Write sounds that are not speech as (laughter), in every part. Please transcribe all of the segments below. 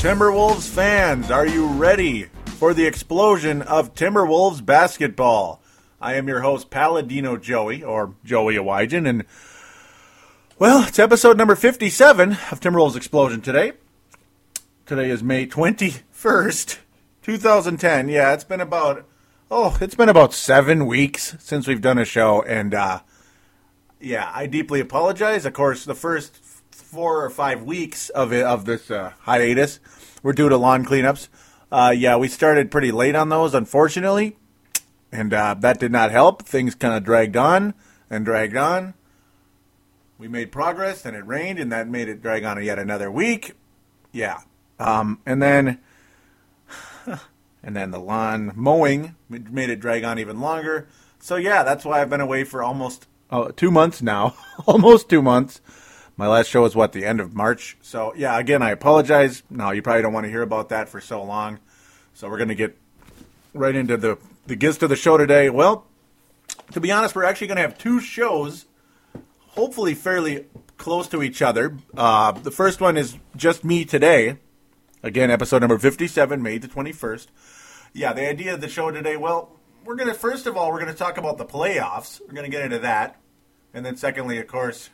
Timberwolves fans. Are you ready for the explosion of Timberwolves basketball? I am your host, Paladino Joey, or Joey Awajan, and well, it's episode number 57 of Timberwolves Explosion today. Today is May 21st, 2010. Yeah, it's been about, oh, it's been about seven weeks since we've done a show, and uh, yeah, I deeply apologize. Of course, the first four or five weeks of it, of this uh, hiatus were due to lawn cleanups. Uh, yeah, we started pretty late on those, unfortunately, and uh, that did not help. Things kind of dragged on and dragged on. We made progress, and it rained, and that made it drag on yet another week. Yeah, um, and then (sighs) and then the lawn mowing made it drag on even longer. So yeah, that's why I've been away for almost uh, two months now, (laughs) almost two months. My last show was what the end of March. So yeah, again, I apologize. No, you probably don't want to hear about that for so long. So we're gonna get right into the the gist of the show today. Well, to be honest, we're actually gonna have two shows, hopefully fairly close to each other. Uh, the first one is just me today. Again, episode number fifty-seven, May the twenty-first. Yeah, the idea of the show today. Well, we're gonna first of all we're gonna talk about the playoffs. We're gonna get into that, and then secondly, of course,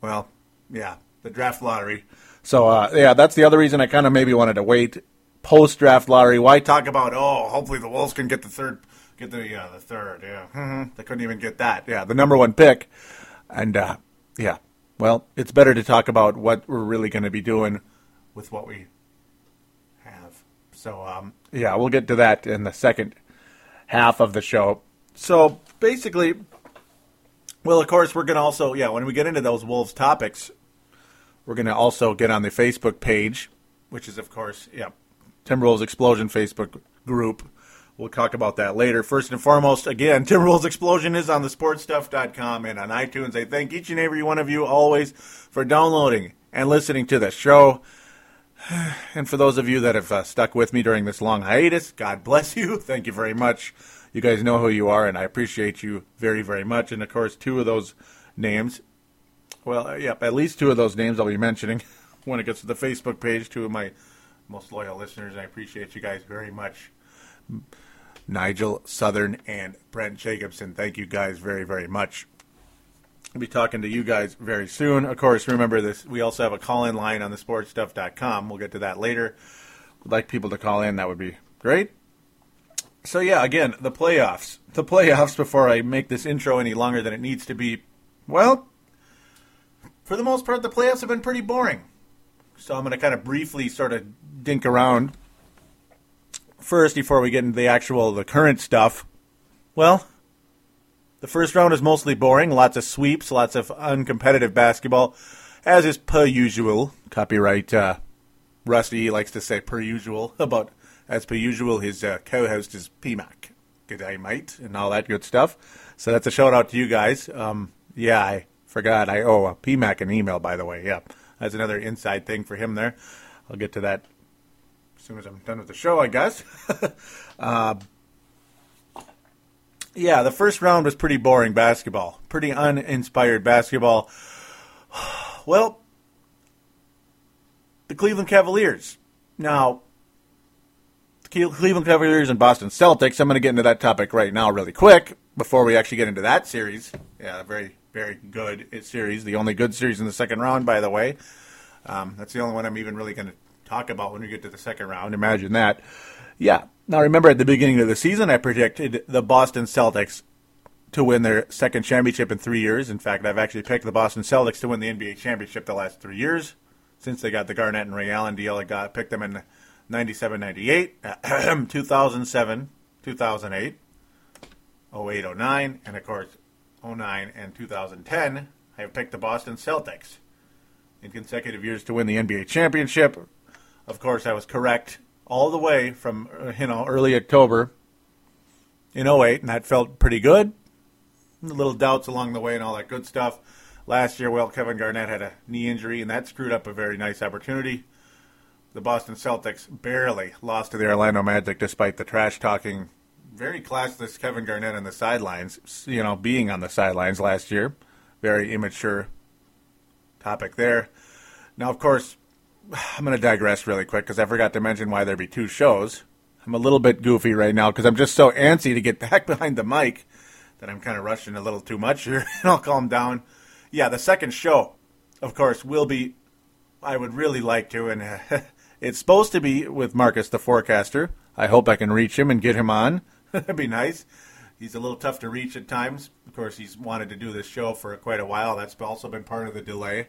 well, yeah, the draft lottery. So uh, yeah, that's the other reason I kind of maybe wanted to wait post draft lottery. Why talk about oh, hopefully the Wolves can get the third, get the uh, the third. Yeah, mm-hmm. they couldn't even get that. Yeah, the number one pick, and uh, yeah, well, it's better to talk about what we're really going to be doing with what we have. So um, yeah, we'll get to that in the second half of the show. So basically, well, of course, we're going to also, yeah, when we get into those Wolves topics, we're going to also get on the Facebook page, which is, of course, yeah, Timberwolves Explosion Facebook group. We'll talk about that later. First and foremost, again, (laughs) Timberwolves Explosion is on the sportstuff.com and on iTunes. I thank each and every one of you always for downloading and listening to the show. (sighs) And for those of you that have uh, stuck with me during this long hiatus, God bless you. (laughs) Thank you very much. You guys know who you are, and I appreciate you very, very much. And of course, two of those names, well, uh, yep, at least two of those names I'll be mentioning (laughs) when it gets to the Facebook page. Two of my most loyal listeners. and I appreciate you guys very much. Nigel Southern and Brent Jacobson. Thank you guys very, very much. I'll be talking to you guys very soon. Of course, remember this. We also have a call-in line on the sportstuff.com. We'll get to that later. Would like people to call in. That would be great. So yeah, again, the playoffs. The playoffs. Before I make this intro any longer than it needs to be, well, for the most part, the playoffs have been pretty boring. So I'm going to kind of briefly sort of dink around first before we get into the actual the current stuff. Well, the first round is mostly boring. Lots of sweeps, lots of uncompetitive basketball, as is per usual. Copyright uh, Rusty likes to say per usual about as per usual, his uh, co-host is PMAC. Good day, mate, and all that good stuff. So that's a shout out to you guys. Um, yeah, I forgot. I owe PMAC an email, by the way. Yeah, that's another inside thing for him there. I'll get to that as soon as I'm done with the show, I guess. (laughs) uh, yeah, the first round was pretty boring basketball, pretty uninspired basketball. (sighs) Well, the Cleveland Cavaliers. Now, Cleveland Cavaliers and Boston Celtics. I'm going to get into that topic right now, really quick, before we actually get into that series. Yeah, a very, very good series. The only good series in the second round, by the way. Um, that's the only one I'm even really going to talk about when we get to the second round. Imagine that. Yeah. Now, remember at the beginning of the season, I predicted the Boston Celtics to win their second championship in three years. In fact, I've actually picked the Boston Celtics to win the NBA championship the last three years since they got the Garnett and Ray Allen deal. I got picked them in 97 98, (clears throat) 2007 2008, 08 09, and of course 09 and 2010. I have picked the Boston Celtics in consecutive years to win the NBA championship. Of course, I was correct all the way from you know early October in 08, and that felt pretty good. Little doubts along the way and all that good stuff. Last year, well, Kevin Garnett had a knee injury, and that screwed up a very nice opportunity the Boston Celtics barely lost to the Orlando Magic despite the trash talking, very classless Kevin Garnett on the sidelines, you know, being on the sidelines last year. Very immature topic there. Now, of course, I'm going to digress really quick because I forgot to mention why there'd be two shows. I'm a little bit goofy right now because I'm just so antsy to get (laughs) back behind the mic that I'm kind of rushing a little too much here. (laughs) and I'll calm down. Yeah, the second show, of course, will be. I would really like to, and (laughs) it's supposed to be with Marcus the forecaster. I hope I can reach him and get him on. (laughs) That'd be nice. He's a little tough to reach at times. Of course, he's wanted to do this show for quite a while. That's also been part of the delay.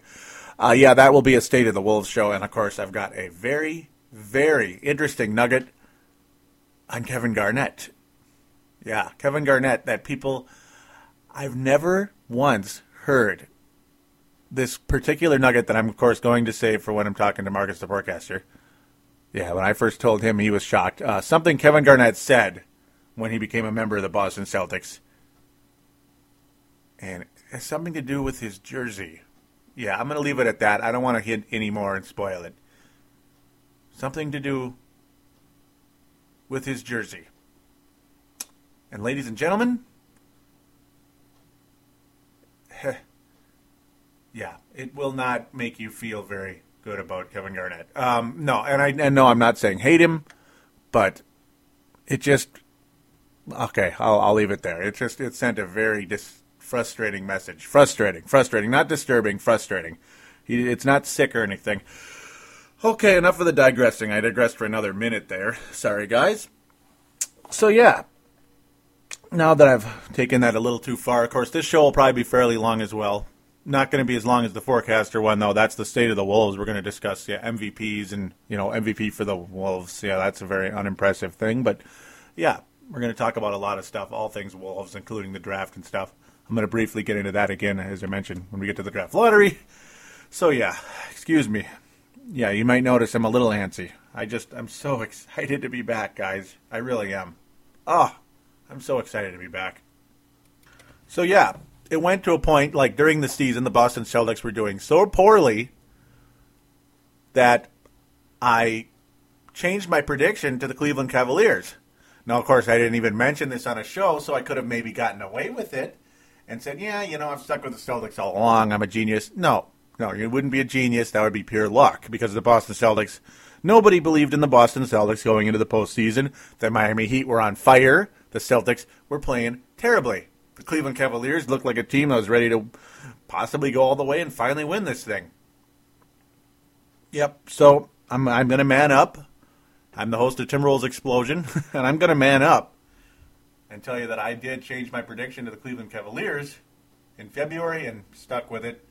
Uh, yeah, that will be a State of the Wolves show. And of course, I've got a very, very interesting nugget on Kevin Garnett. Yeah, Kevin Garnett, that people, I've never once heard this particular nugget that I'm, of course, going to save for when I'm talking to Marcus the forecaster. Yeah, when I first told him, he was shocked. Uh, something Kevin Garnett said when he became a member of the Boston Celtics. And has something to do with his jersey. Yeah, I'm going to leave it at that. I don't want to hint any more and spoil it. Something to do with his jersey. And ladies and gentlemen, (laughs) yeah, it will not make you feel very good about Kevin Garnett. Um, no, and I and no, I'm not saying hate him, but it just okay. I'll, I'll leave it there. It just it sent a very dis, frustrating message. Frustrating, frustrating, not disturbing, frustrating. He, it's not sick or anything. Okay, enough of the digressing. I digressed for another minute there. Sorry, guys. So yeah, now that I've taken that a little too far, of course, this show will probably be fairly long as well. Not going to be as long as the forecaster one, though. That's the state of the Wolves. We're going to discuss yeah MVPs and you know MVP for the Wolves. Yeah, that's a very unimpressive thing, but yeah, we're going to talk about a lot of stuff, all things Wolves, including the draft and stuff. I'm going to briefly get into that again, as I mentioned, when we get to the draft lottery. So yeah, excuse me. Yeah, you might notice I'm a little antsy. I just I'm so (laughs) excited to be back, guys. I really am. Oh, I'm so excited to be back. So yeah, it went to a point like during the season the Boston Celtics were doing so poorly that I changed my prediction to the Cleveland Cavaliers. Now, of course, I didn't even mention this on a show, so I could have maybe gotten away with it and said, "Yeah, you know, I've stuck with the Celtics all along. I'm a genius." No, no, you wouldn't be a genius. That would be pure luck because the Boston Celtics. Nobody believed in the Boston Celtics going into the postseason. The Miami Heat were on fire. The Celtics were playing terribly. The Cleveland Cavaliers looked like a team that was ready to possibly go all the way and finally win this thing. Yep. So I'm I'm going to man up. I'm the host of Timberwolves Explosion, (laughs) and I'm going to man up and tell you that I did change my prediction to the Cleveland Cavaliers in February and stuck with it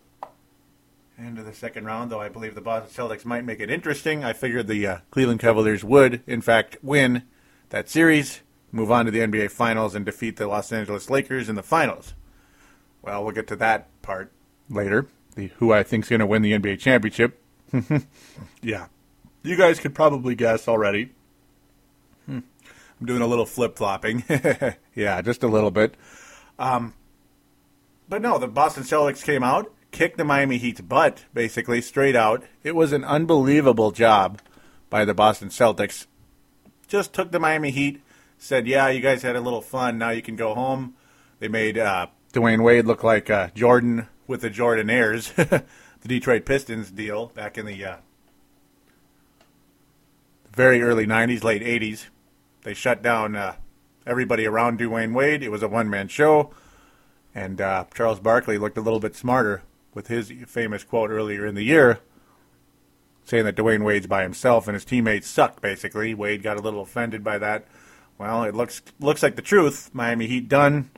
into the second round, though I believe the Boston Celtics might make it interesting. I figured the uh, Cleveland Cavaliers would, in fact, win that series, move on to the NBA Finals, and defeat the Los Angeles Lakers in the finals. Well, we'll get to that part later. The who I think is going to win the NBA championship. (laughs) yeah, you guys could probably guess already. Hmm. I'm doing a little flip flopping. (laughs) yeah, just a little bit. Um, but no, the Boston Celtics came out kicked the Miami Heat's butt, basically, straight out. It was an unbelievable job by the Boston Celtics. Just took the Miami Heat, said, Yeah, you guys had a little fun. Now you can go home. They made uh, Dwyane Wade look like uh, Jordan with the Jordanaires, (laughs) the Detroit Pistons deal back in the uh, very early 90s, late 80s. They shut down uh, everybody around Dwyane Wade. It was a one man show. And uh, Charles Barkley looked a little bit smarter with his famous quote earlier in the year saying that Dwyane Wade's by himself and his teammates suck, basically. Wade got a little offended by that. Well, it looks looks like the truth. Miami Heat done.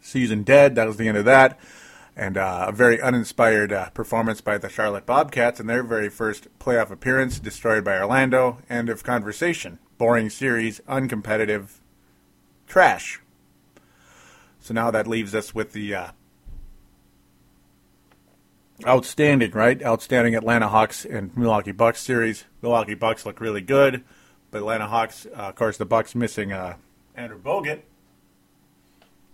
Season dead. That was the end of that. And uh, a very uninspired uh, performance by the Charlotte Bobcats in their very first playoff appearance, destroyed by Orlando. End of conversation. Boring series, uncompetitive, trash. So now that leaves us with the uh, outstanding, right? Outstanding Atlanta Hawks and Milwaukee Bucks series. Milwaukee Bucks look really good, but Atlanta Hawks, uh, of course, the Bucks missing uh, Andrew Bogut,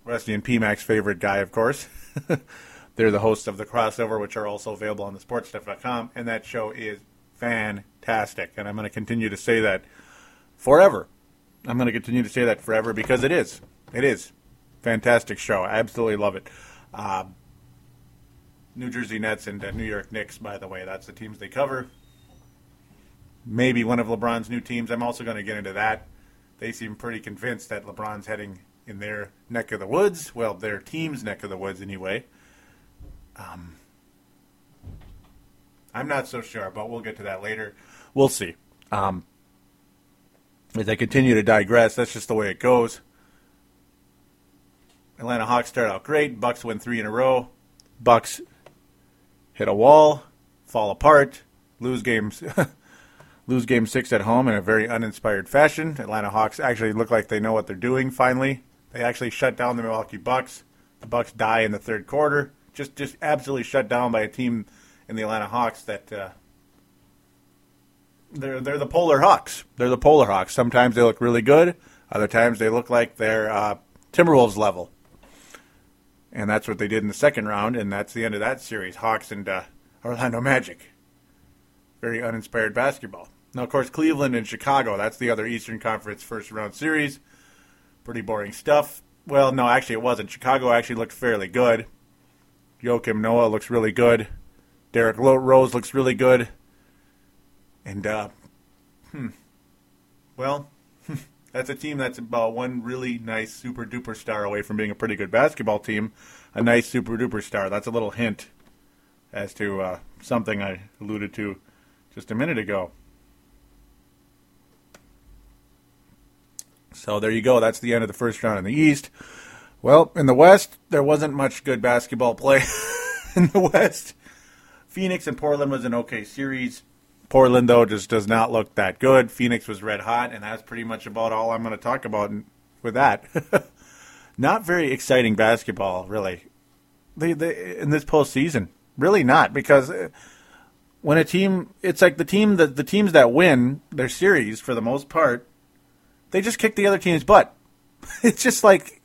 Rusty and PMAC's favorite guy, of course. (laughs) They're the hosts of the crossover, which are also available on the sportstuff.com, and that show is fantastic. And I'm going to continue to say that forever. I'm going to continue to say that forever because it is. It is. Fantastic show. I absolutely love it. Uh, New Jersey Nets and uh, New York Knicks, by the way. That's the teams they cover. Maybe one of LeBron's new teams. I'm also going to get into that. They seem pretty convinced that LeBron's heading in their neck of the woods. Well, their team's neck of the woods, anyway. Um, I'm not so sure, but we'll get to that later. We'll see. Um, as I continue to digress, that's just the way it goes. Atlanta Hawks start out great. Bucks win three in a row. Bucks hit a wall, fall apart, lose games, (laughs) lose game six at home in a very uninspired fashion. Atlanta Hawks actually look like they know what they're doing. Finally, they actually shut down the Milwaukee Bucks. The Bucks die in the third quarter. Just just absolutely shut down by a team in the Atlanta Hawks that uh, they're they're the Polar Hawks. They're the Polar Hawks. Sometimes they look really good. Other times they look like they're uh, Timberwolves level. And that's what they did in the second round, and that's the end of that series. Hawks and uh, Orlando Magic. Very uninspired basketball. Now, of course, Cleveland and Chicago. That's the other Eastern Conference first round series. Pretty boring stuff. Well, no, actually, it wasn't. Chicago actually looked fairly good. Joakim Noah looks really good. Derrick Rose looks really good. And, uh, hmm. Well, (laughs) that's a team that's about one really nice super duper star away from being a pretty good basketball team. A nice super duper star. That's a little hint as to uh, something I alluded to just a minute ago. So there you go. That's the end of the first round in the East. Well, in the West, there wasn't much good basketball play (laughs) in the West. Phoenix and Portland was an okay series. Portland, though, just does not look that good. Phoenix was red hot, and that's pretty much about all I'm going to talk about with that. (laughs) not very exciting basketball, really. They, they, in this postseason, really not, because uh, when a team, it's like the team that the teams that win their series for the most part, they just kick the other team's butt. (laughs) It's just like,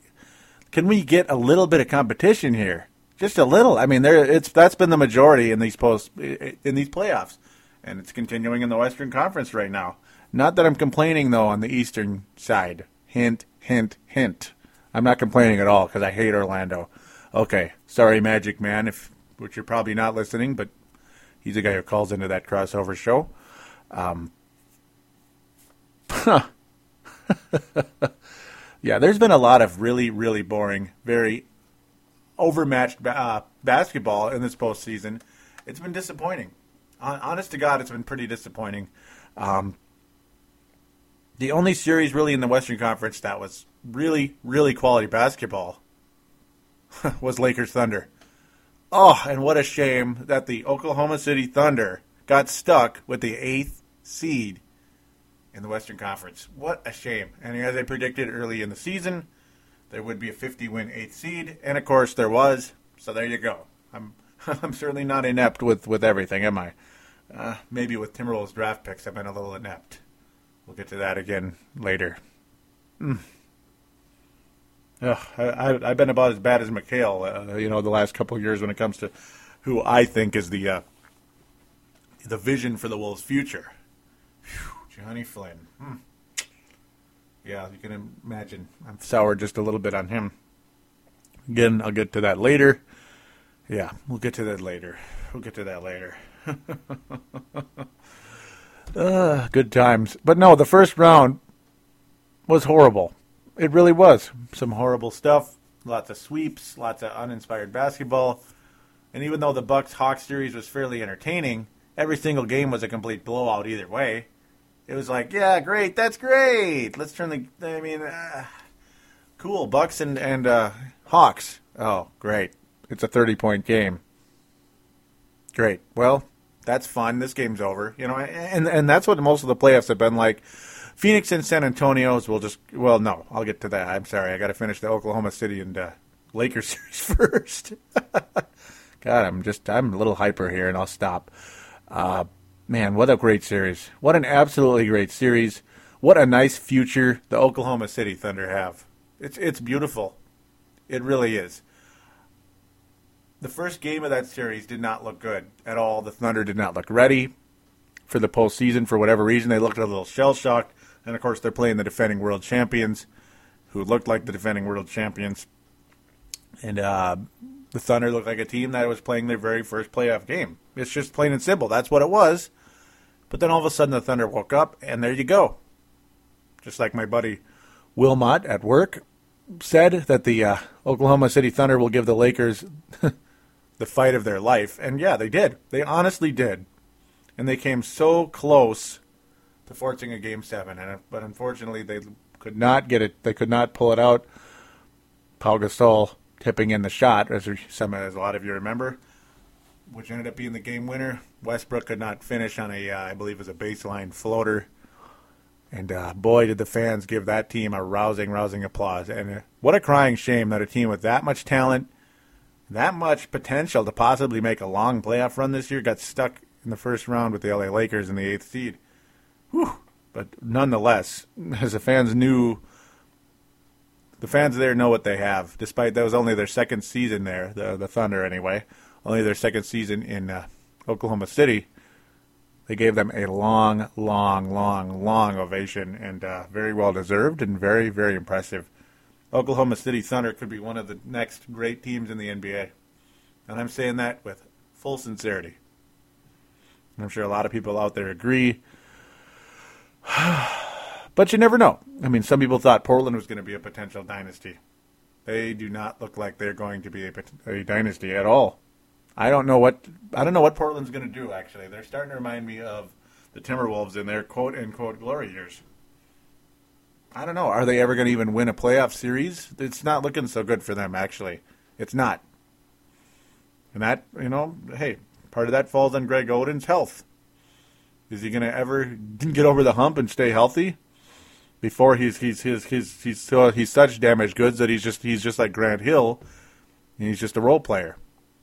can we get a little bit of competition here? Just a little. I mean, there it's that's been the majority in these post in these playoffs, and it's continuing in the Western Conference right now. Not that I'm complaining though on the Eastern side. Hint, hint, hint. I'm not complaining at all because I hate Orlando. Okay, sorry, Magic Man, if which you're probably not listening, but he's the guy who calls into that crossover show. Um, (laughs) yeah, there's been a lot of really, really boring, very overmatched uh, basketball in this postseason. It's been disappointing. Honest to God, it's been pretty disappointing. Um, the only series really in the Western Conference that was really, really quality basketball (laughs) was Lakers Thunder. Oh, and what a shame that the Oklahoma City Thunder got stuck with the eighth seed in the Western Conference. What a shame. And as I predicted early in the season, there would be a 50 win eighth seed, and of course there was. So there you go. I'm (laughs) I'm certainly not inept with, with everything, am I? Uh, maybe with Timberwolves draft picks, I've been a little inept. We'll get to that again later. Mm. Ugh, I, have been about as bad as McHale, uh, you know, the last couple years when it comes to who I think is the uh, the vision for the Wolves' future. Whew, Johnny Flynn. Hmm. Yeah, you can imagine. I'm soured just a little bit on him. Again, I'll get to that later. Yeah, we'll get to that later. We'll get to that later. (laughs) uh, good times. But no, the first round was horrible. It really was. Some horrible stuff. Lots of sweeps, lots of uninspired basketball. And even though the Bucks Hawks series was fairly entertaining, every single game was a complete blowout either way it was like, yeah, great, that's great. Let's turn the. I mean, uh, cool. Bucks and and uh, Hawks. Oh, great! It's a thirty-point game. Great. Well, that's fun. This game's over. You know, and and that's what most of the playoffs have been like. Phoenix and San Antonio's will just. Well, no, I'll get to that. I'm sorry, I got to finish the Oklahoma City and uh, Lakers (laughs) series first. (laughs) God, I'm just I'm a little hyper here, and I'll stop. Uh, man, what a great series. What an absolutely great series. What a nice future the Oklahoma City Thunder have. It's it's beautiful. It really is. The first game of that series did not look good at all. The Thunder did not look ready for the postseason for whatever reason. They looked a little shell shocked, and of course they're playing the defending world champions, who looked like the defending world champions. And uh, the Thunder looked like a team that was playing their very first playoff game. It's just plain and simple. That's what it was. But then all of a sudden the Thunder woke up, and there you go. Just like my buddy Wilmot at work said that the uh, Oklahoma City Thunder will give the Lakers (laughs) the fight of their life. And yeah, they did. They honestly did. And they came so close to forcing a game seven, and but unfortunately they could not get it. They could not pull it out. Paul Gasol tipping in the shot, as some as a lot of you remember, which ended up being the game winner. Westbrook could not finish on a, uh, I believe, it was a baseline floater. And uh, boy, did the fans give that team a rousing, rousing applause. And uh, what a crying shame that a team with that much talent, that much potential to possibly make a long playoff run this year got stuck in the first round with the LA Lakers in the eighth seed. Whew. But nonetheless, as the fans knew, the fans there know what they have. Despite that was only their second season there, the the Thunder anyway, only their second season in uh, Oklahoma City. They gave them a long, long, long, long ovation, and uh, very well deserved, and very, very impressive. Oklahoma City Thunder could be one of the next great teams in the NBA, and I'm saying that with full sincerity. I'm sure a lot of people out there agree. (sighs) but you never know. I mean, some people thought Portland was going to be a potential dynasty. They do not look like they're going to be a, a dynasty at all. I don't know what I don't know what Portland's going to do. Actually, they're starting to remind me of the Timberwolves in their quote unquote glory years. I don't know. Are they ever going to even win a playoff series? It's not looking so good for them. Actually, it's not. And that you know, hey, part of that falls on Greg Oden's health. Is he going to ever get over the hump and stay healthy? Before he's he's he's he's he's so he's such damaged goods that he's just he's just like Grant Hill, and he's just a role player.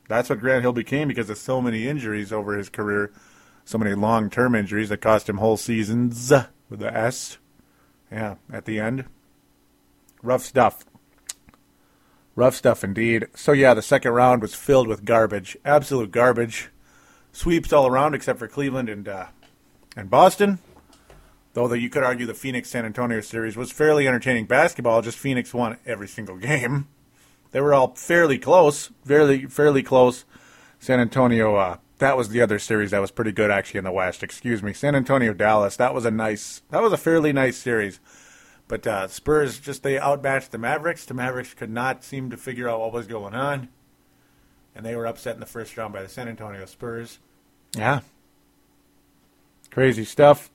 That's what Grant Hill became because of so many injuries over his career, so many long-term injuries that cost him whole seasons with the S. Yeah, at the end. Rough stuff. Rough stuff indeed. So yeah, the second round was filled with garbage, absolute garbage. Sweeps all around except for Cleveland and uh, and Boston. Though that you could argue the Phoenix San Antonio series was fairly entertaining basketball, just Phoenix won every single (laughs) game. They were all fairly close, fairly fairly close. San Antonio, uh, that was the other series that was pretty good actually in the West. Excuse me, San Antonio Dallas. That was a nice, that was a fairly nice series. But uh, Spurs just they outmatched the Mavericks. The Mavericks could not seem to figure out what was going on, and they were upset in the first round by the San Antonio Spurs. Yeah, Crazy stuff.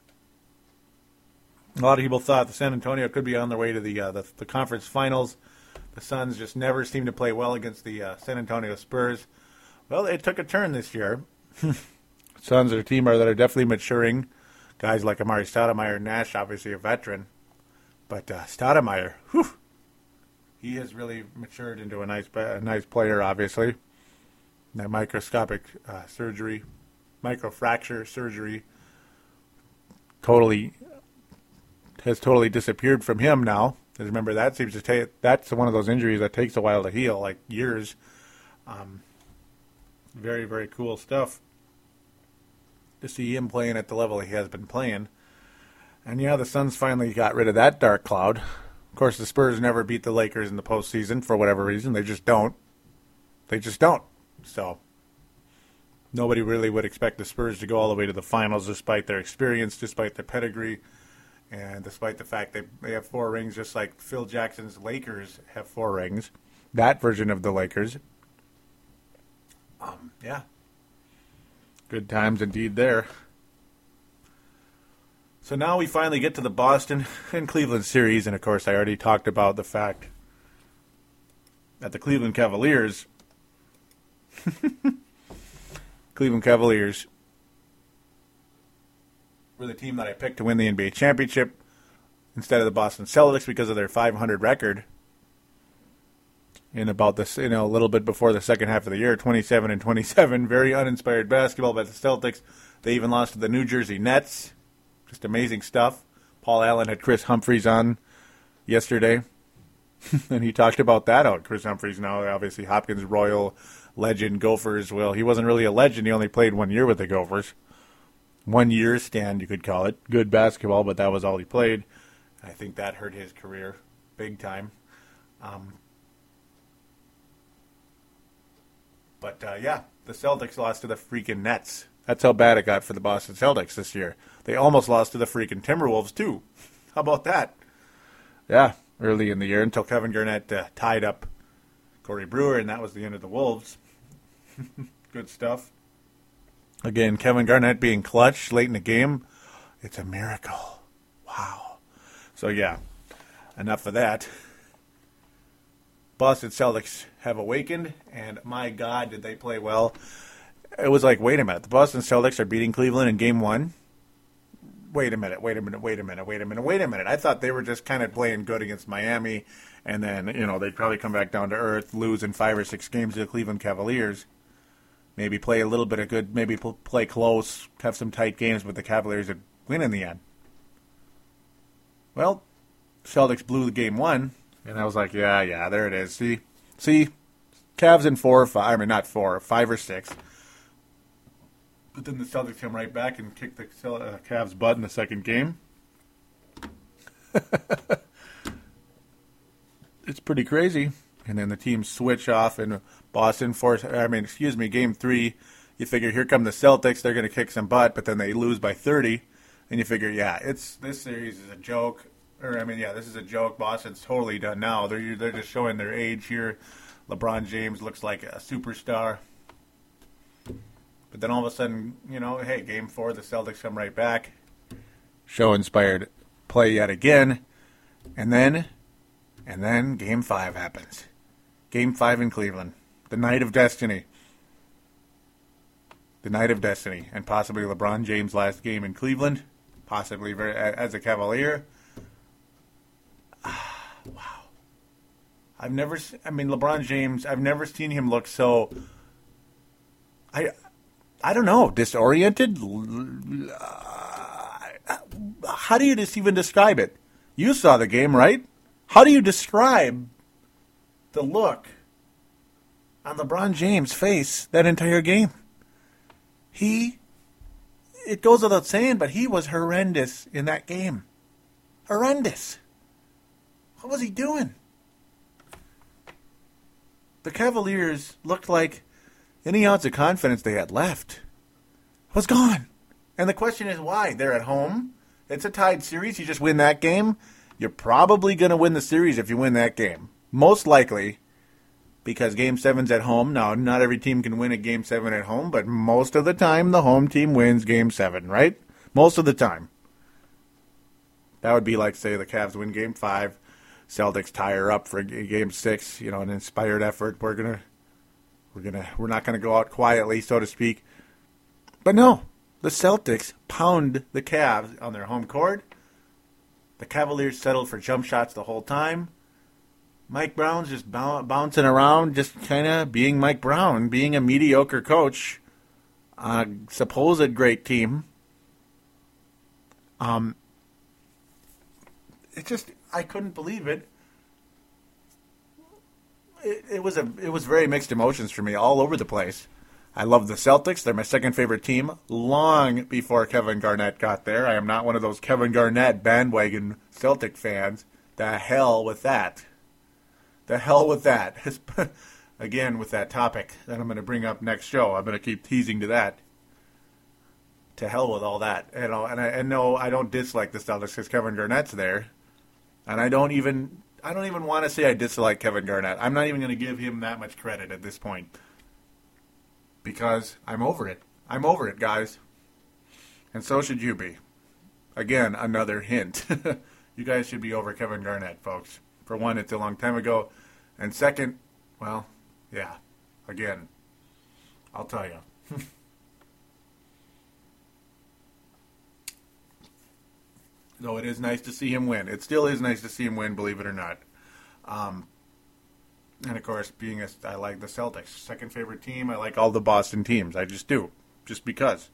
A lot of people thought the San Antonio could be on their way to the uh, the, the, conference finals. The Suns just never seem to play well against the uh, San Antonio Spurs. Well, it took a turn this year. (laughs) Suns are a team that are definitely maturing. Guys like Amar'e Stoudemire, Nash, obviously a veteran, but uh, Stoudemire, whew, he has really matured into a nice a nice player. Obviously, that microscopic uh, surgery, microfracture surgery totally has totally disappeared from him now. Because remember, that seems to take that's one of those injuries that takes a while to heal, like years. Um, very very cool stuff to see him playing at the level he has been playing. And yeah, the Suns finally got rid of that dark cloud. Of course, the Spurs never beat the Lakers in the postseason for whatever reason. They just don't. They just don't. So nobody really would expect the Spurs to go all the way to the finals despite their experience, despite their pedigree, and despite the fact that they have four rings, just like Phil Jackson's Lakers have four rings. That version of the Lakers. Um, yeah. Good times indeed there. So now we finally get to the Boston (laughs) and Cleveland series, and of course, I already talked about the fact that the Cleveland Cavaliers (laughs) Cleveland Cavaliers were the team that I picked to win the NBA championship instead of the Boston Celtics because of their 500 record. In about this, you know, a little bit before the second half of the year, 27 and 27, very uninspired basketball by the Celtics. They even lost to the New Jersey Nets. Just amazing stuff. Paul Allen had Kris Humphries on yesterday, (laughs) and he talked about that. out. Kris Humphries now obviously Hopkins Royal legend Gophers. Well, he wasn't really a legend. He only played one year with the Gophers. One year stand, you could call it. Good basketball, but that was all he played. I think that hurt his career big time. Um, but uh, yeah, the Celtics lost to the freaking Nets. That's how bad it got for the Boston Celtics this year. They almost lost to the freaking Timberwolves too. How about that? Yeah, early in the year until Kevin Garnett uh, tied up Corey Brewer, and that was the end of the Wolves. (laughs) Good stuff. Again, Kevin Garnett being clutch late in the game. It's a miracle. Wow. So, yeah, enough of that. Boston Celtics have awakened, and my God, did they play well. It was like, wait a minute. The Boston Celtics are beating Cleveland in game one. Wait a minute, wait a minute, wait a minute, wait a minute, wait a minute. I thought they were just kind of playing good against Miami, and then, you know, they'd probably come back down to earth, lose in five or six games to the Cleveland Cavaliers. Maybe play a little bit of good, maybe play close, have some tight games, but the Cavaliers would win in the end. Well, Celtics blew the game one, and I was like, yeah, yeah, there it is. See, see, Cavs in four or five. I mean, not four, five or six. But then the Celtics come right back and kick the uh, Cavs' butt in the second game. (laughs) it's pretty crazy. And then the teams switch off, and Boston force. I mean, excuse me, game three. You figure here come the Celtics, they're going to kick some butt, but then they lose by 30, and you figure, yeah, it's this series is a joke. Or I mean, yeah, this is a joke. Boston's totally done now. They're they're just showing their age here. LeBron James looks like a superstar. But then all of a sudden, you know, hey, game four, the Celtics come right back. Show inspired play yet again. And then, and then game five happens. Game five in Cleveland. The night of destiny. The night of destiny. And possibly LeBron James' last game in Cleveland. Possibly as a Cavalier. (sighs) wow. I've never, I mean, LeBron James. I've never seen him look so. I, I don't know, disoriented. Uh, how do you just even describe it? You saw the game, right? How do you describe the look on LeBron James' face that entire game? He, it goes without saying, but he was horrendous in that game. Horrendous. What was he doing? the Cavaliers looked like any ounce of confidence they had left was gone. And the question is why? They're at home. It's a tied series. You just win that game. You're probably going to win the series if you win that game. Most likely because game seven's at home. Now, not every team can win a game seven at home, but most of the time the home team wins game seven, right? Most of the time. That would be like, say, the Cavs win game five Celtics tire up for game six. You know, an inspired effort. We're gonna, we're gonna, we're not gonna go out quietly, so to speak. But no, the Celtics pound the Cavs on their home court. The Cavaliers settled for jump shots the whole time. Mike Brown's just bouncing around, just kind of being Mike Brown, being a mediocre coach on a supposed great team. Um, it just I couldn't believe it. It. Was a it was very mixed emotions for me all over the place. I love the Celtics. They're my second favorite team long before Kevin Garnett got there. I am not one of those Kevin Garnett bandwagon Celtic fans. The hell with that. The hell with that. (laughs) Again, with that topic that I'm going to bring up next show. I'm going to keep teasing to that. To hell with all that. You know, and I and no, I don't dislike the Celtics because Kevin Garnett's there and I don't even I don't even want to say I dislike Kevin Garnett. I'm not even going to give him that much credit at this point because I'm over it. I'm over it, guys. And so should you be. Again, another hint. (laughs) you guys should be over Kevin Garnett, folks. For one, it's a long time ago. And second, well, yeah, again, I'll tell you. (laughs) though it is nice to see him win. It still is nice to see him win, believe it or not. Um, and of course, being a, I like the Celtics, second favorite team. I like all the Boston teams. I just do, just because.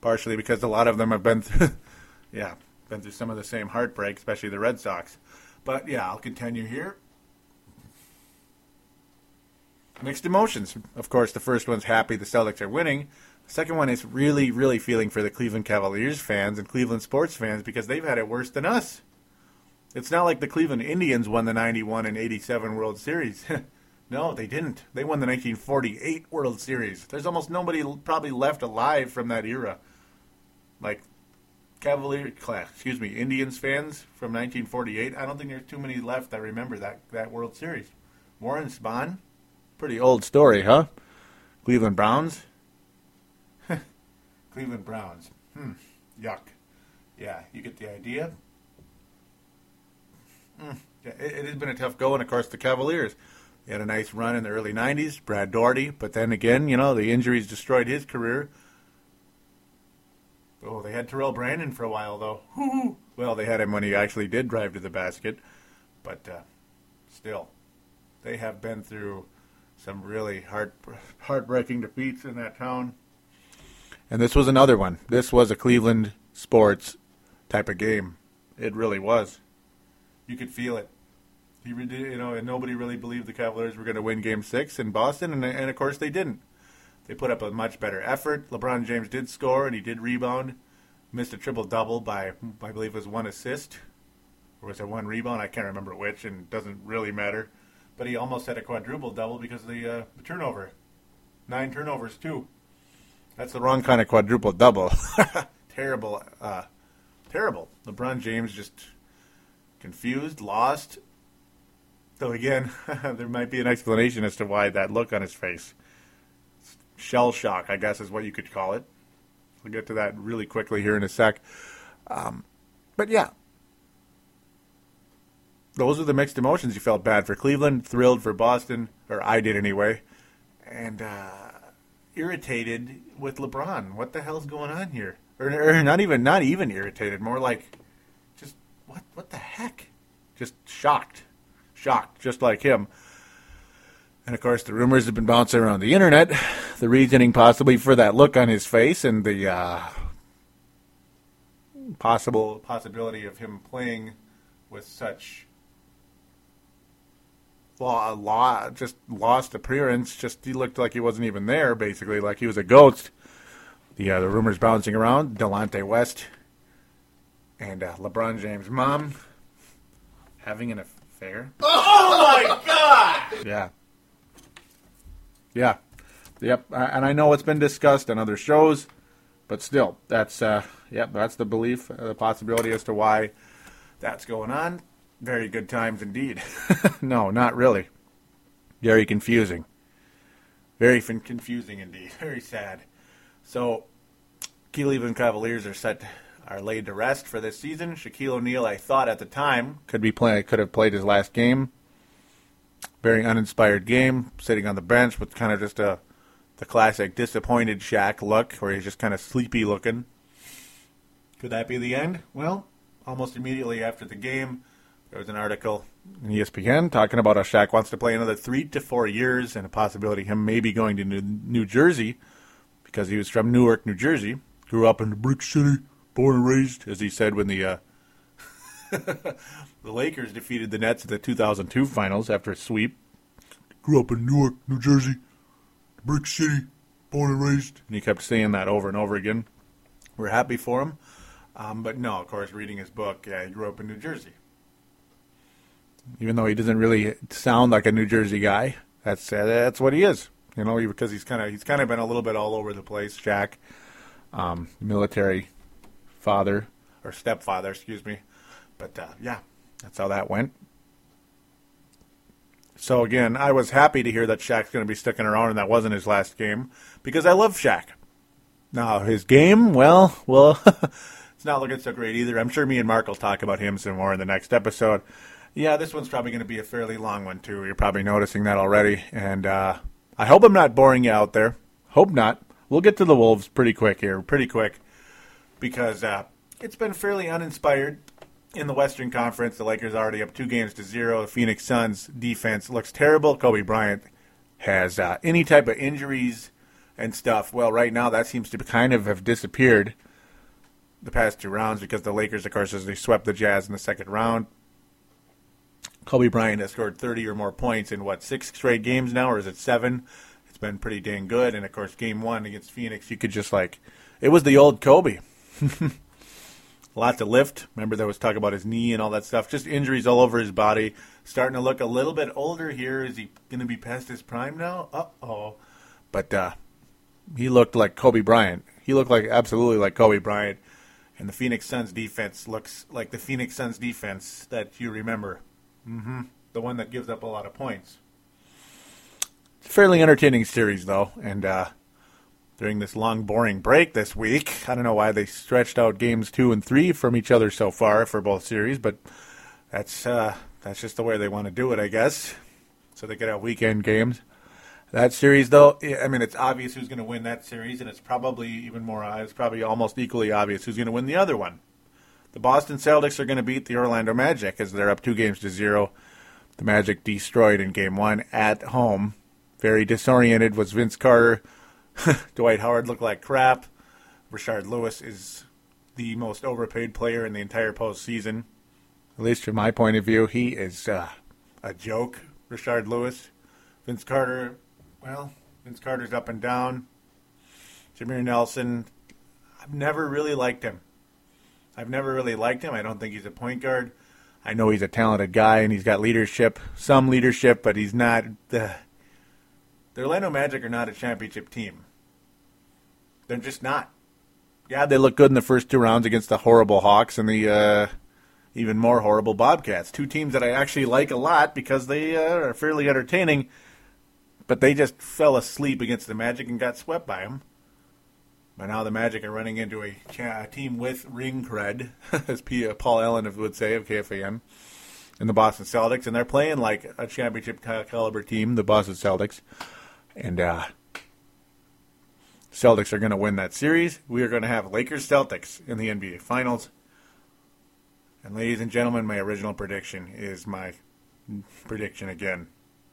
Partially because a lot of them have been through, (laughs) yeah, been through some of the same heartbreak, especially the Red Sox. But yeah, I'll continue here. Mixed emotions. Of course, the first one's happy the Celtics are winning. Second one is really, really feeling for the Cleveland Cavaliers fans and Cleveland sports fans because they've had it worse than us. It's not like the Cleveland Indians won the 91 and 87 World Series. (laughs) No, they didn't. They won the 1948 World Series. There's almost nobody probably left alive from that era. Like Cavalier, excuse me, Indians fans from 1948. I don't think there's too many left that remember that that World Series. Warren Spahn, pretty old story, huh? Cleveland Browns. Cleveland Browns. Hmm. Yuck. Yeah, you get the idea. Mm. Yeah, it, it has been a tough go, and of course the Cavaliers. They had a nice run in the early '90s. Brad Daugherty, but then again, you know, the injuries destroyed his career. Oh, they had Terrell Brandon for a while, though. Well, they had him when he actually did drive to the basket, but uh, still, they have been through some really heart heartbreaking defeats in that town. And this was another one. This was a Cleveland sports type of game. It really was. You could feel it. You know, and nobody really believed the Cavaliers were going to win Game Six in Boston, and, and of course they didn't. They put up a much better effort. LeBron James did score and he did rebound. Missed a triple double by, I believe, it was one assist. Or was it one rebound? I can't remember which, and it doesn't really matter. But he almost had a quadruple double because of the, uh, the turnover. Nine turnovers, too. That's the wrong kind of quadruple double. (laughs) terrible. Uh, terrible. LeBron James just confused, lost. So, again, (laughs) there might be an explanation as to why that look on his face shell shock, I guess is what you could call it. We'll get to that really quickly here in a sec. Um, but yeah, those are the mixed emotions. You felt bad for Cleveland, thrilled for Boston, or I did anyway, and uh, irritated with LeBron. What the hell's going on here? Or, or not even not even irritated, more like just what what the heck? Just shocked, shocked, just like him. And of course, the rumors have been bouncing around the internet. The reasoning possibly for that look on his face and the uh, possible possibility of him playing with such just lost appearance. Just he looked like he wasn't even there, basically, like he was a ghost. The uh, the rumors bouncing around: Delonte West and uh, LeBron James' mom having an affair. Oh my God! Yeah. Yeah. Yep. And I know it's been discussed on other shows, but still, that's uh, yep, that's the belief, uh, the possibility as to why that's going on. Very good times indeed. (laughs) no, not really. Very confusing. Very fin- confusing indeed. (laughs) Very sad. So, Cleveland Cavaliers are set are laid to rest for this season. Shaquille O'Neal, I thought at the time, could be play could have played his last game very uninspired game, sitting on the bench with kind of just a the classic disappointed Shaq look, where he's just kind of sleepy looking. Could that be the end? Well, almost immediately after the game, there was an article in ESPN talking about how Shaq wants to play another three to four years and a possibility him maybe going to New, New Jersey because he was from Newark, New Jersey, grew up in the brick city, born and raised, as he said when the uh, (laughs) the Lakers defeated the Nets in the 2002 finals after a sweep. Grew up in Newark, New Jersey, brick city, born and raised. And he kept saying that over and over again. We're happy for him. Um, but no, of course, reading his book, yeah, he grew up in New Jersey. Even though he doesn't really sound like a New Jersey guy, that's that's what he is. You know, because he's kind of he's kind of been a little bit all over the place. Shaq, um, military father or stepfather, excuse me. But uh, yeah, that's how that went. So again, I was happy to hear that Shaq's going to be sticking around, and that wasn't his last game because I love Shaq. Now his game, well, well, (laughs) it's not looking so great either. I'm sure me and Mark will talk about him some more in the next episode. Yeah, this one's probably going to be a fairly long one too. You're probably noticing that already, and uh, I hope I'm not boring you out there. Hope not. We'll get to the Wolves pretty quick here, pretty quick, because uh, it's been fairly uninspired in the Western Conference, the Lakers already up two games to zero. The Phoenix Suns defense looks terrible. Kobe Bryant has uh, any type of injuries and stuff. Well, right now that seems to kind of have disappeared the past two rounds because the Lakers, of course, as they swept the Jazz in the second round. Kobe Bryant has scored 30 or more points in what six straight games now, or is it seven? It's been pretty dang good. And of course, game one against Phoenix, you could just like it was the old Kobe. a (laughs) lot to lift. Remember, there was talk about his knee and all that stuff. Just injuries all over his body. Starting to look a little bit older here. Is he going to be past his prime now? Uh oh. But uh, he looked like Kobe Bryant. He looked like absolutely like Kobe Bryant. And the Phoenix Suns defense looks like the Phoenix Suns defense that you remember. Mm-hmm. The one that gives up a lot of points. Fairly entertaining series, though. And uh, during this long, boring break this week, I don't know why they stretched out games two and three from each other so far for both series, but that's uh, that's just the way they want to do it, I guess. So they get out weekend games. That series, though, I mean, it's obvious who's going to win that series, and it's probably even more, uh, it's probably almost equally obvious who's going to win the other one. The Boston Celtics are going to beat the Orlando Magic as they're up two games to zero. The Magic destroyed in game one at home. Very disoriented was Vince Carter. (laughs) Dwight Howard looked like crap. Rashard Lewis is the most overpaid player in the entire postseason. At least from my point of view, he is uh, a joke, Rashard Lewis. Vince Carter well, Vince Carter's up and down. Jameer Nelson, I've never really liked him. I've never really liked him. I don't think he's a point guard. I know he's a talented guy and he's got leadership, some leadership, but he's not the. The Orlando Magic are not a championship team. They're just not. Yeah, they look good in the first two rounds against the horrible Hawks and the uh, even more horrible Bobcats. Two teams that I actually like a lot because they uh, are fairly entertaining but they just fell asleep against the Magic and got swept by them. But now the Magic are running into a, team with ring cred, (laughs) as P- uh, Paul Allen would say of KFAN, and the Boston Celtics, and they're playing like a championship caliber team, the Boston Celtics, and uh, Celtics are going to win that series. We are going to have Lakers Celtics in the NBA Finals. And ladies and gentlemen, my original prediction is my prediction again.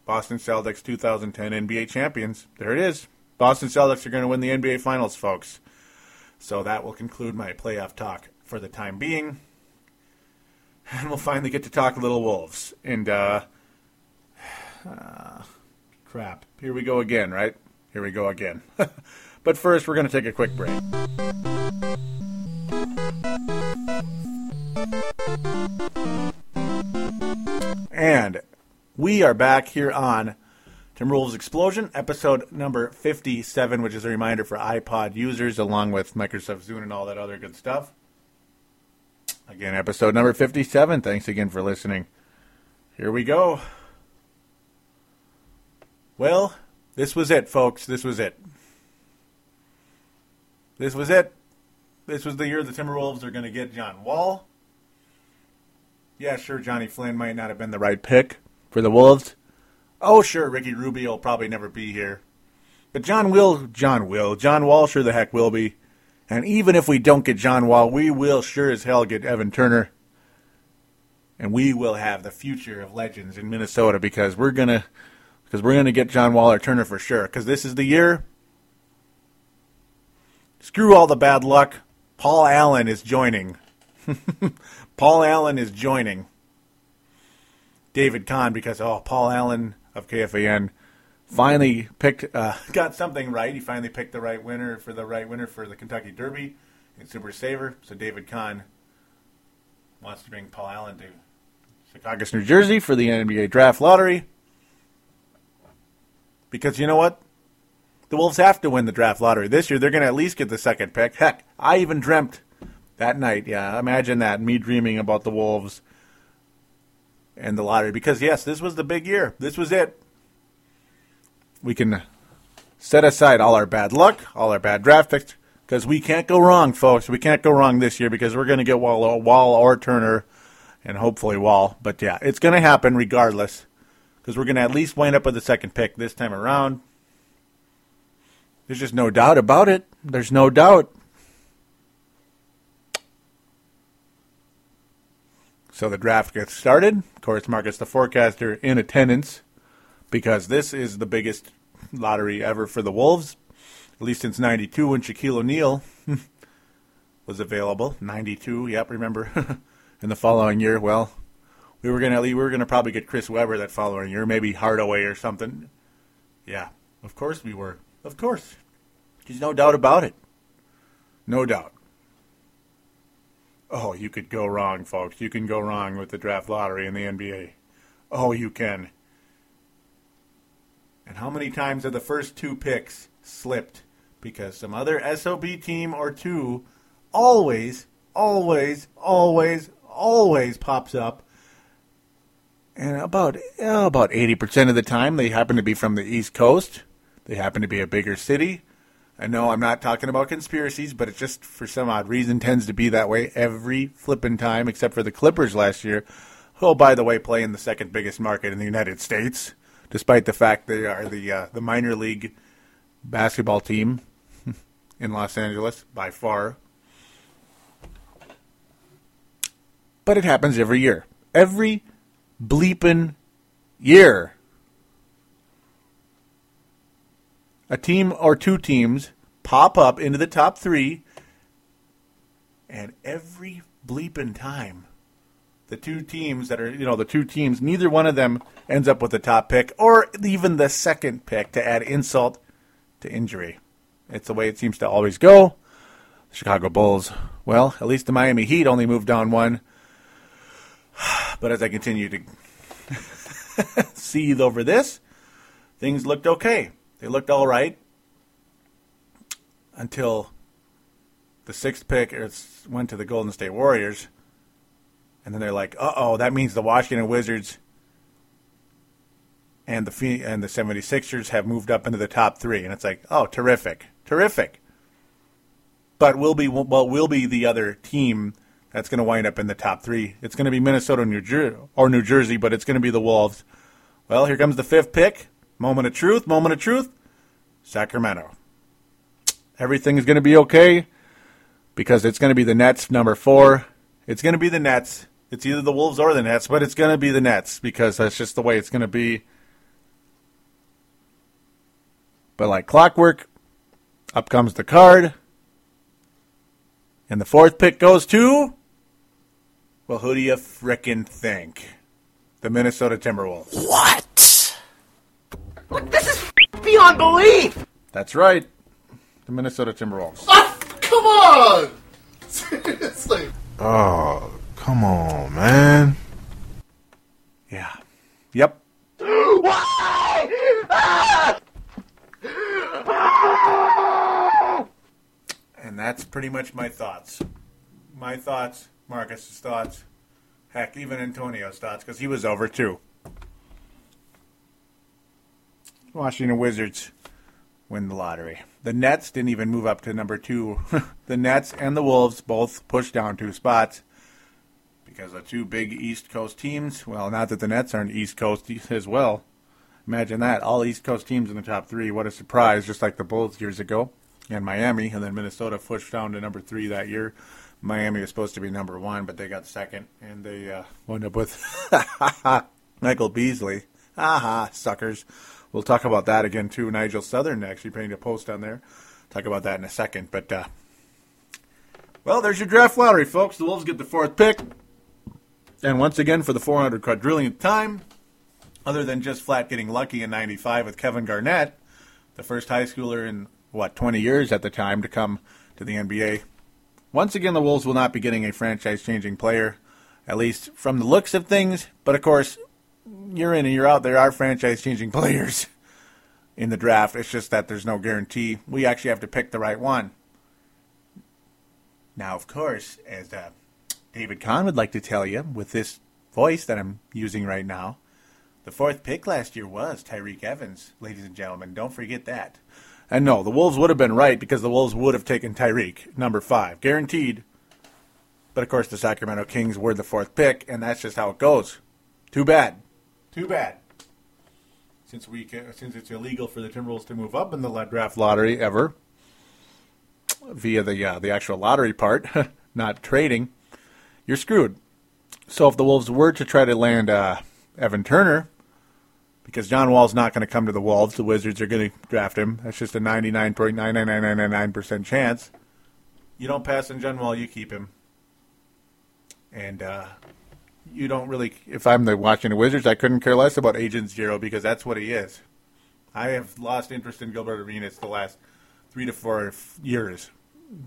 Boston Celtics 2010 NBA champions. There it is. Boston Celtics are going to win the NBA Finals, folks. So that will conclude my playoff talk for the time being. And we'll finally get to talk Little Wolves. And, uh, (sighs) uh crap. Here we go again, right? Here we go again. (laughs) but first, we're going to take a quick break. And we are back here on Timberwolves Explosion, episode number 57, which is a reminder for iPod users, along with Microsoft Zune and all that other good stuff. Again, episode number 57. Thanks again for listening. Here we go. Well, this was it, folks. This was it. This was it. This was the year the Timberwolves are going to get John Wall. Yeah, sure, Johnny Flynn might not have been the right pick for the Wolves. Oh, sure, Ricky Rubio will probably never be here. But John will, John will, John Wall sure the heck will be. And even if we don't get John Wall, we will sure as hell get Evan Turner. And we will have the future of legends in Minnesota because we're gonna, because we're gonna get John Wall or Turner for sure. Because this is the year. Screw all the bad luck. Paul Allen is joining. (laughs) Paul Allen is joining. David Kahn because oh Paul Allen of KFAN finally picked uh, (laughs) got something right. He finally picked the right winner for the right winner for the Kentucky Derby in Super Saver. So David Kahn wants to bring Paul Allen to Secaucus, New Jersey for the NBA draft lottery. Because you know what? The Wolves have to win the draft lottery this year. They're going to at least get the second pick. Heck, I even dreamt that night. Yeah, imagine that. Me dreaming about the Wolves and the lottery because yes, this was the big year. This was it. We can set aside all our bad luck, all our bad draft picks, because we can't go wrong, folks. We can't go wrong this year because we're going to get Wall, Wall or Turner, and hopefully Wall. But yeah, it's going to happen regardless, because we're going to at least wind up with the second pick this time around. There's just no doubt about it. There's no doubt. So the draft gets started. Of course, Marcus the forecaster in attendance because this is the biggest lottery ever for the Wolves, at least since '92 when Shaquille O'Neal (laughs) was available. '92, yep, remember. (laughs) in the following year, well, we were gonna we were gonna probably get Chris Webber that following year, maybe Hardaway or something. Yeah, of course we were. Of course, there's no doubt about it. No doubt. Oh, you could go wrong, folks. You can go wrong with the draft lottery in the NBA. Oh, you can. And how many times have the first two picks slipped because some other SOB team or two always, always, always, always pops up. And about about 80% of the time they happen to be from the East Coast. They happen to be a bigger city. I know I'm not talking about conspiracies, but it just for some odd reason tends to be that way every flipping time, except for the Clippers last year. who, oh, by the way, play in the second biggest market in the United States, despite the fact they are the uh, the minor league basketball team (laughs) in Los Angeles by far. But it happens every year. Every bleeping year. A team or two teams pop up into the top three, and every bleeping time, the two teams that are, you know, the two teams, neither one of them ends up with the top pick or even the second pick to add insult to injury. It's the way it seems to always go. The Chicago Bulls, well, at least the Miami Heat only moved down one. (sighs) But as I continue to (laughs) seethe over this, things looked okay. They looked all right until the sixth pick went to the Golden State Warriors. And then they're like, uh oh, that means the Washington Wizards and the and the 76ers have moved up into the top three. And it's like, oh, terrific, terrific. But we'll be well, we'll be the other team that's going to wind up in the top three. It's going to be Minnesota, New Jersey, or New Jersey, but it's going to be the Wolves. Well, here comes the fifth pick. Moment of truth. Moment of truth. Sacramento. Everything is going to be okay because it's going to be the Nets, number four. It's going to be the Nets. It's either the Wolves or the Nets, but it's going to be the Nets because that's just the way it's going to be. But like clockwork, up comes the card. And the fourth pick goes to. Well, who do you frickin' think? The Minnesota Timberwolves. What? This is beyond belief! That's right. The Minnesota Timberwolves. Oh, come on! (laughs) Seriously. Oh, come on, man. Yeah. Yep. Why? (gasps) And that's pretty much my thoughts. My thoughts, Marcus's thoughts, heck, even Antonio's thoughts, because he was over too. Washington Wizards win the lottery. The Nets didn't even move up to number two. (laughs) the Nets and the Wolves both pushed down two spots because the two big East Coast teams. Well, not that the Nets aren't East Coast (laughs) as well. Imagine that. All East Coast teams in the top three. What a surprise, just like the Bulls years ago. And Miami, and then Minnesota pushed down to number three that year. Miami was supposed to be number one, but they got second, and they uh, wound up with (laughs) Michael Beasley. Aha, suckers. We'll talk about that again, too. Nigel Southern actually putting a post on there. Talk about that in a second. But, uh, well, there's your draft lottery, folks. The Wolves get the fourth pick. And once again, for the 400 quadrillionth time, other than just flat getting lucky in 95 with Kevin Garnett, the first high schooler in, what, 20 years at the time to come to the NBA. Once again, the Wolves will not be getting a franchise changing player, at least from the looks of things. But of course, you're in and you're out. There are franchise changing players in the draft. It's just that there's no guarantee. We actually have to pick the right one. Now, of course, as uh, David Kahn would like to tell you with this voice that I'm using right now, the fourth pick last year was Tyreke Evans, ladies and gentlemen. Don't forget that. And no, the Wolves would have been right because the Wolves would have taken Tyreke, number five, guaranteed. But of course, the Sacramento Kings were the fourth pick, and that's just how it goes. Too bad. Too bad. Since we can, since it's illegal for the Timberwolves to move up in the draft lottery ever, via the uh, the actual lottery part, (laughs) not trading, you're screwed. So if the Wolves were to try to land uh, Evan Turner, because John Wall's not going to come to the Wolves, the Wizards are going to draft him. That's just a 99.99999% chance. You don't pass on John Wall, you keep him. And uh, you don't really. If I'm the Washington Wizards, I couldn't care less about Agent Zero because that's what he is. I have lost interest in Gilbert Arenas the last three to four years.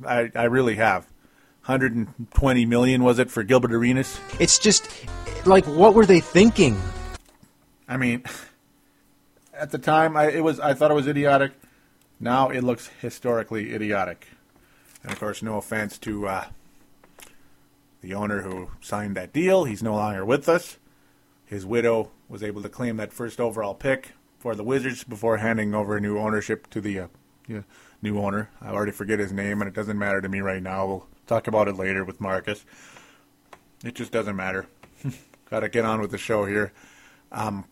I, I really have. 120 million was it for Gilbert Arenas? It's just like, what were they thinking? I mean, (laughs) at the time, I, it was I thought it was idiotic. Now it looks historically idiotic. And of course, no offense to uh, the owner who signed that deal. He's no longer with us. His widow was able to claim that first overall pick for the Wizards before handing over new ownership to the uh, yeah, new owner. I already forget his name, and it doesn't matter to me right now. We'll talk about it later with Marcus. It just doesn't matter. (laughs) Got to get on with the show here. Um,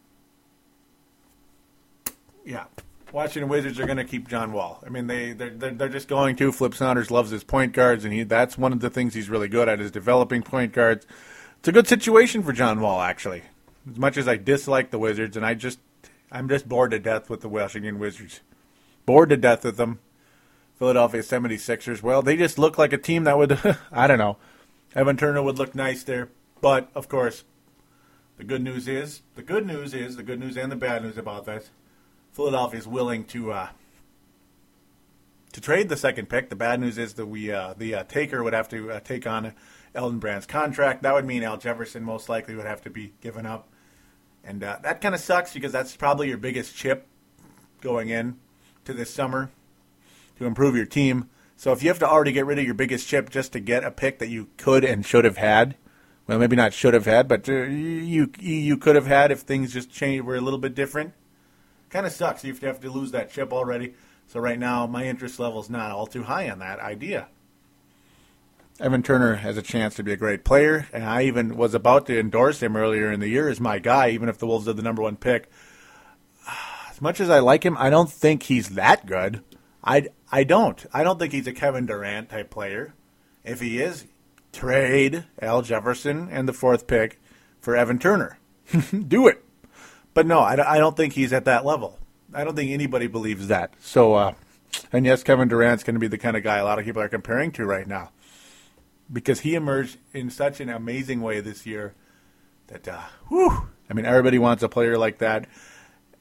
yeah, Washington Wizards are going to keep John Wall. I mean, they they're, they're, they're just going to. Flip Saunders loves his point guards, and he that's one of the things he's really good at is developing point guards. It's a good situation for John Wall, actually. As much as I dislike the Wizards, and I just I'm just bored to death with the Washington Wizards. Bored to death with them. Philadelphia 76ers. Well, they just look like a team that would (laughs) I don't know. Evan Turner would look nice there, but of course, the good news is the good news is the good news and the bad news about this Philadelphia is willing to uh, to trade the second pick. The bad news is that we uh, the uh, taker would have to uh, take on Elton Brand's contract. That would mean Al Jefferson most likely would have to be given up, and uh, that kind of sucks because that's probably your biggest chip going in to this summer to improve your team. So if you have to already get rid of your biggest chip just to get a pick that you could and should have had, well, maybe not should have had, but uh, you you could have had if things just changed were a little bit different kind of sucks. You have to lose that chip already. So right now, my interest level is not all too high on that idea. Evan Turner has a chance to be a great player, and I even was about to endorse him earlier in the year as my guy, even if the Wolves are the number one pick. As much as I like him, I don't think he's that good. I, I don't. I don't think he's a Kevin Durant type player. If he is, trade Al Jefferson and the fourth pick for Evan Turner. (laughs) Do it. But no, I, I don't think he's at that level. I don't think anybody believes that. So, uh, and yes, Kevin Durant's going to be the kind of guy a lot of people are comparing to right now because he emerged in such an amazing way this year that, uh, whew, I mean, everybody wants a player like that,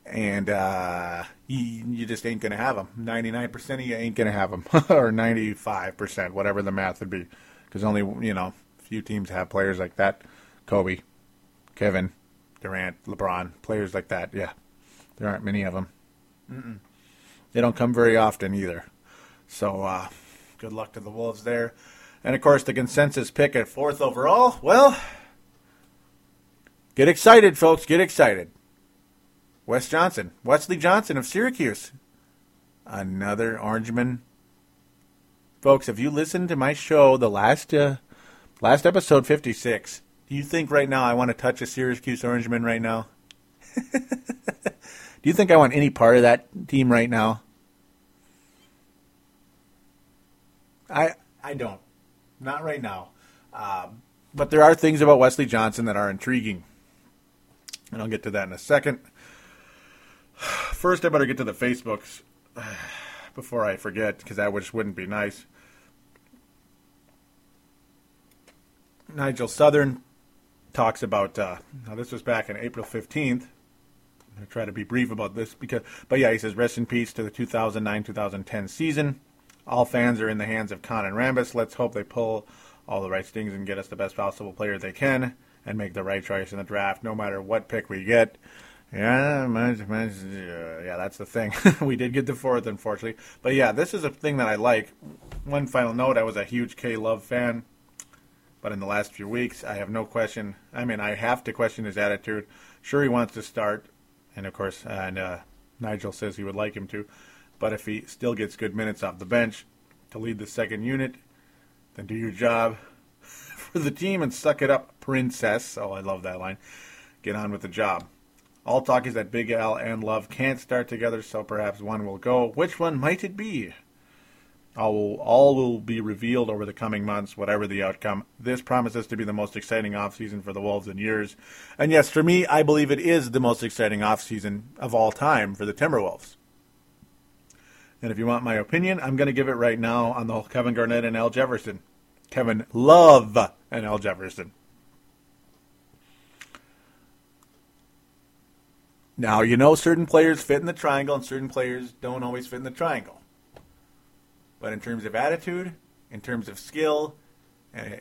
and uh, you, you just ain't going to have him. 99% of you ain't going to have him, (laughs) or 95%, whatever the math would be, because only, you know, few teams have players like that. Kobe, Kevin, Durant, LeBron, players like that. Yeah, there aren't many of them. Mm-mm. They don't come very often either. So uh, good luck to the Wolves there. And of course, the consensus pick at fourth overall. Well, get excited, folks. Get excited. Wes Johnson, Wesley Johnson of Syracuse, another Orangeman. Folks, if you listened to my show, the last uh, last episode fifty six, do you think right now I want to touch a Syracuse Orangeman right now? (laughs) Do you think I want any part of that team right now? I I don't. Not right now. Um, but there are things about Wesley Johnson that are intriguing. And I'll get to that in a second. (sighs) First, I better get to the Facebooks (sighs) before I forget, because that just wouldn't be nice. Nigel Southern talks about. Uh, now this was back in April fifteenth. I'm gonna try to be brief about this because, but yeah, he says rest in peace to the 2009-2010 season. All fans are in the hands of Kahn and Rambis. Let's hope they pull all the right stings and get us the best possible player they can and make the right choice in the draft, no matter what pick we get. Yeah, yeah, that's the thing. (laughs) we did get the fourth, unfortunately. But yeah, this is a thing that I like. One final note: I was a huge K Love fan. But in the last few weeks, I have no question. I mean, I have to question his attitude. Sure, he wants to start, and of course, and uh, Nigel says he would like him to. But if he still gets good minutes off the bench to lead the second unit, then do your job (laughs) for the team and suck it up, princess. Oh, I love that line. Get on with the job. All talk is that Big Al and Love can't start together, so perhaps one will go. Which one might it be? All will, all will be revealed over the coming months, whatever the outcome. This promises to be the most exciting offseason for the Wolves in years. And yes, for me, I believe it is the most exciting offseason of all time for the Timberwolves. And if you want my opinion, I'm going to give it right now on the whole Kevin Garnett and Al Jefferson. Kevin Love and Al Jefferson. Now, you know certain players fit in the triangle and certain players don't always fit in the triangle. But in terms of attitude, in terms of skill,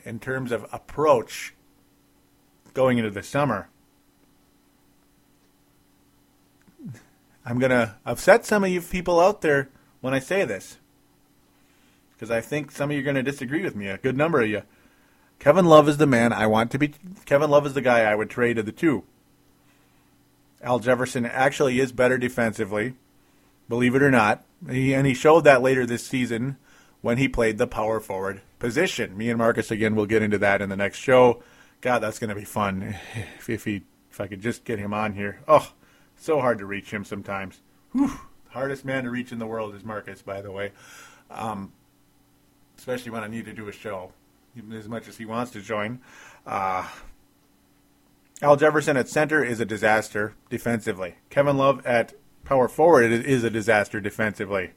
in terms of approach going into the summer. I'm going to upset some of you people out there when I say this because I think some of you are going to disagree with me. A good number of you. Kevin Love is the man I want to be. Kevin Love is the guy I would trade of the two. Al Jefferson actually is better defensively, believe it or not. He, and he showed that later this season when he played the power forward position. Me and Marcus again will get into that in the next show. God, that's going to be fun if, (sighs) if he if I could just get him on here. Oh, so hard to reach him sometimes. Whew. Hardest man to reach in the world is Marcus, by the way. Um, especially when I need to do a show, as much as he wants to join. Uh, Al Jefferson at center is a disaster defensively. Kevin Love at power forward is a disaster defensively.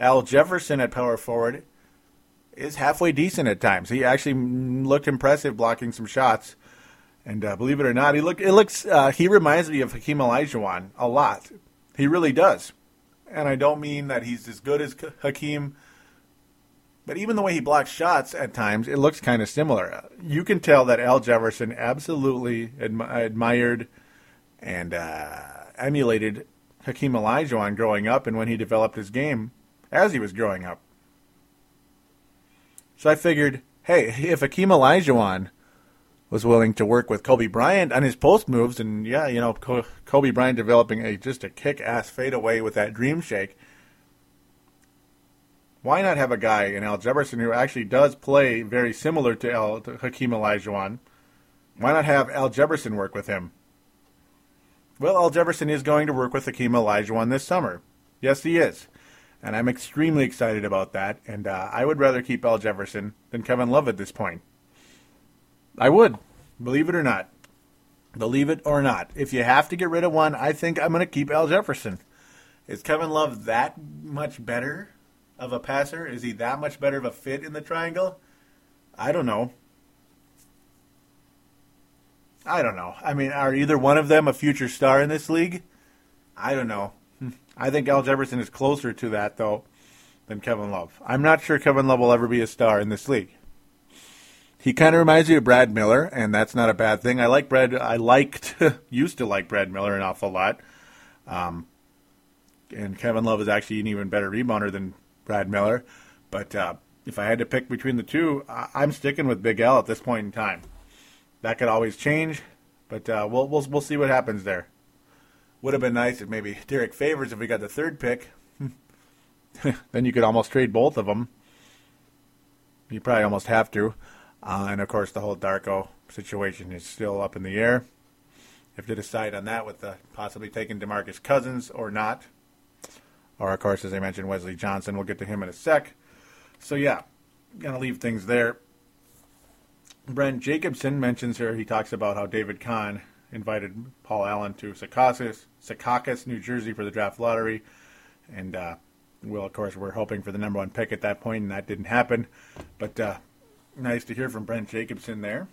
Al Jefferson at power forward is halfway decent at times. He actually looked impressive blocking some shots. And uh, believe it or not, he look it looks uh, he reminds me of Hakeem Olajuwon a lot. He really does. And I don't mean that he's as good as Hakeem, but even the way he blocks shots at times, it looks kind of similar. You can tell that Al Jefferson absolutely admi- admired and uh, emulated Hakeem Olajuwon growing up, and when he developed his game as he was growing up. So I figured, hey, if Hakeem Olajuwon was willing to work with Kobe Bryant on his post moves, and yeah, you know, Kobe Bryant developing a just a kick-ass fadeaway with that dream shake. Why not have a guy in Al Jefferson who actually does play very similar to, Al, to Hakeem Olajuwon? Why not have Al Jefferson work with him? Well, Al Jefferson is going to work with Hakeem Olajuwon this summer. Yes, he is. And I'm extremely excited about that. And uh, I would rather keep Al Jefferson than Kevin Love at this point. I would, believe it or not. Believe it or not. If you have to get rid of one, I think I'm going to keep Al Jefferson. Is Kevin Love that much better of a passer? Is he that much better of a fit in the triangle? I don't know. I don't know. I mean, are either one of them a future star in this league? I don't know. I think Al Jefferson is closer to that, though, than Kevin Love. I'm not sure Kevin Love will ever be a star in this league. He kind of reminds me of Brad Miller, and that's not a bad thing. I like Brad. I liked, (laughs) used to like Brad Miller an awful lot. Um, and Kevin Love is actually an even better rebounder than Brad Miller. But uh, if I had to pick between the two, I- I'm sticking with Big Al at this point in time. That could always change, but uh, we'll, we'll we'll see what happens there. Would have been nice if maybe Derrick Favors if we got the third pick. (laughs) then you could almost trade both of them. You probably almost have to. Uh, and of course, the whole Darko situation is still up in the air. If they decide on that with the possibly taking Demarcus Cousins or not, or of course, as I mentioned, Wesley Johnson. We'll get to him in a sec. So yeah, gonna leave things there. Brent Jacobson mentions here. He talks about how David Kahn invited Paul Allen to Secaucus, Secaucus, New Jersey for the draft lottery. And, uh, well, of course, we're hoping for the number one pick at that point, and that didn't happen. But uh, nice to hear from Brent Jacobson there.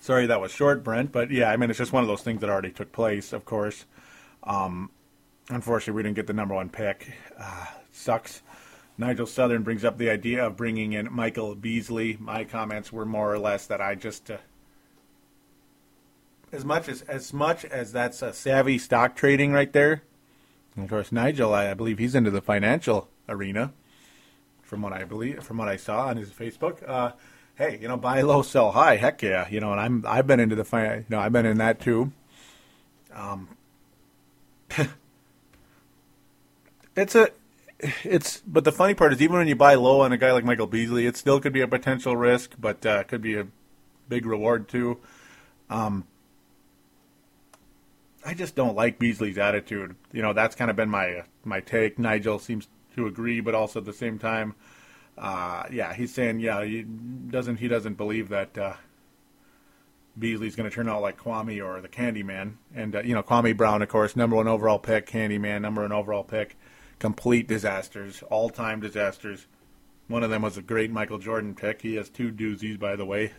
Sorry that was short, Brent, but yeah, I mean, it's just one of those things that already took place, of course. Um, unfortunately, we didn't get the number one pick. Uh, sucks. Nigel Southern brings up the idea of bringing in Michael Beasley. My comments were more or less that I just. Uh, as much as as much as that's a savvy stock trading right there. Of course, Nigel, I, I believe he's into the financial arena, from what I believe, from what I saw on his Facebook. Uh, hey, you know, buy low, sell high. Heck yeah, you know, and I'm I've been into the fin- you know, I've been in that too. Um, (laughs) it's a it's but the funny part is even when you buy low on a guy like Michael Beasley, it still could be a potential risk, but uh, could be a big reward too. Um, I just don't like Beasley's attitude. You know, that's kind of been my my take. Nigel seems to agree, but also at the same time, uh, yeah, he's saying, yeah, he doesn't he doesn't believe that uh, Beasley's going to turn out like Kwame or the Candyman, and uh, you know, Kwame Brown, of course, number one overall pick, Candyman, number one overall pick, complete disasters, all time disasters. One of them was a great Michael Jordan pick. He has two doozies, by the way.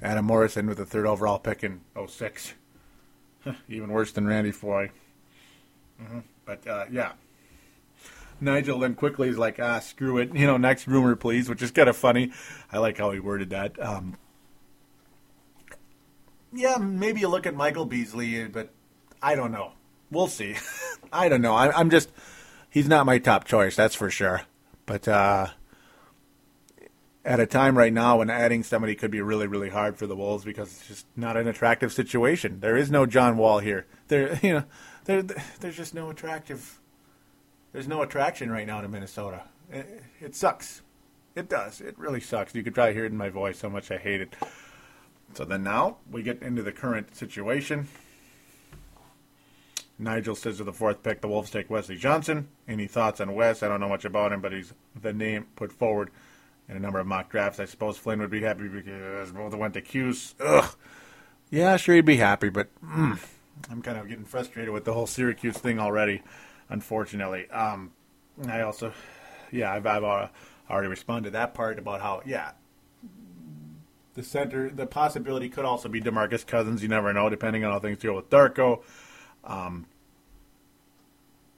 Adam Morrison with the third overall pick in 06. (laughs) Even worse than Randy Foye. Mm-hmm. But uh, yeah. Nigel then quickly is like, ah, screw it. You know, next rumor, please, which is kind of funny. I like how he worded that. Um, yeah, maybe you look at Michael Beasley, but I don't know. We'll see. (laughs) I don't know. I, I'm just, he's not my top choice, that's for sure. But uh, at a time right now when adding somebody could be really, really hard for the Wolves because it's just not an attractive situation. There is no John Wall here. There, (laughs) you know, there, there's just no attractive. There's no attraction right now to Minnesota. It, it sucks. It does. It really sucks. You could probably hear it in my voice how much I hate it. So then now we get into the current situation. Nigel says to the fourth pick, the Wolves take Wesley Johnson. Any thoughts on Wes? I don't know much about him, but he's the name put forward in a number of mock drafts. I suppose Flynn would be happy because both went to Cuse. Ugh. Yeah, sure he'd be happy, but mm, I'm kind of getting frustrated with the whole Syracuse thing already, unfortunately. Um, I also, yeah, I've, I've uh, already responded to that part about how, yeah, the center, the possibility could also be Demarcus Cousins. You never know, depending on how things go with Darko. Um,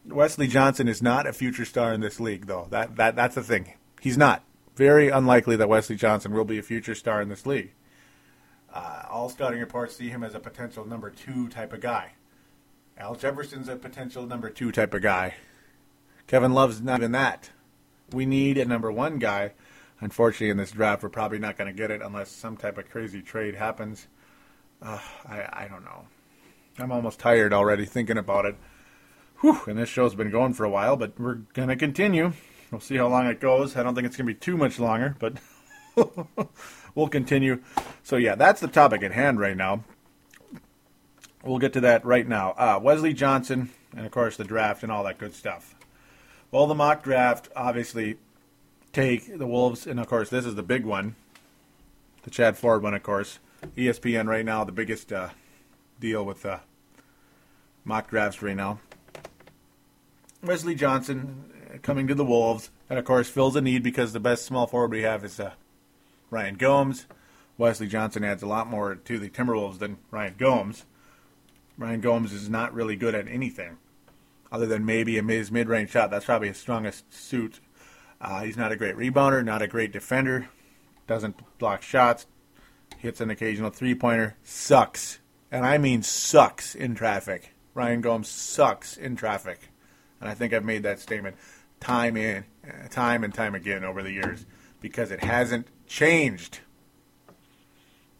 Wesley Johnson is not a future star in this league, though. That that that's the thing. He's not. Very unlikely that Wesley Johnson will be a future star in this league. Uh, all scouting reports see him as a potential number two type of guy. Al Jefferson's a potential number two type of guy. Kevin Love's not even that. We need a number one guy. Unfortunately, in this draft, we're probably not going to get it unless some type of crazy trade happens. Uh, I, I don't know. I'm almost tired already thinking about it. Whew, and this show's been going for a while, but we're going to continue. We'll see how long it goes. I don't think it's going to be too much longer, but (laughs) we'll continue. So, yeah, that's the topic at hand right now. We'll get to that right now. Uh, Wesley Johnson, and of course the draft and all that good stuff. Well, the mock draft obviously take the Wolves, and of course this is the big one, the Chad Ford one, of course. ESPN right now, the biggest uh, deal with uh, mock drafts right now. Wesley Johnson uh, coming to the Wolves, and of course fills a need because the best small forward we have is uh, Ryan Gomes. Wesley Johnson adds a lot more to the Timberwolves than Ryan Gomes. Ryan Gomes is not really good at anything other than maybe a his mid-range shot. That's probably his strongest suit. Uh, he's not a great rebounder, not a great defender, doesn't block shots, hits an occasional three-pointer, sucks, and I mean sucks in traffic. Ryan Gomes sucks in traffic, and I think I've made that statement time in, time and time again over the years because it hasn't changed.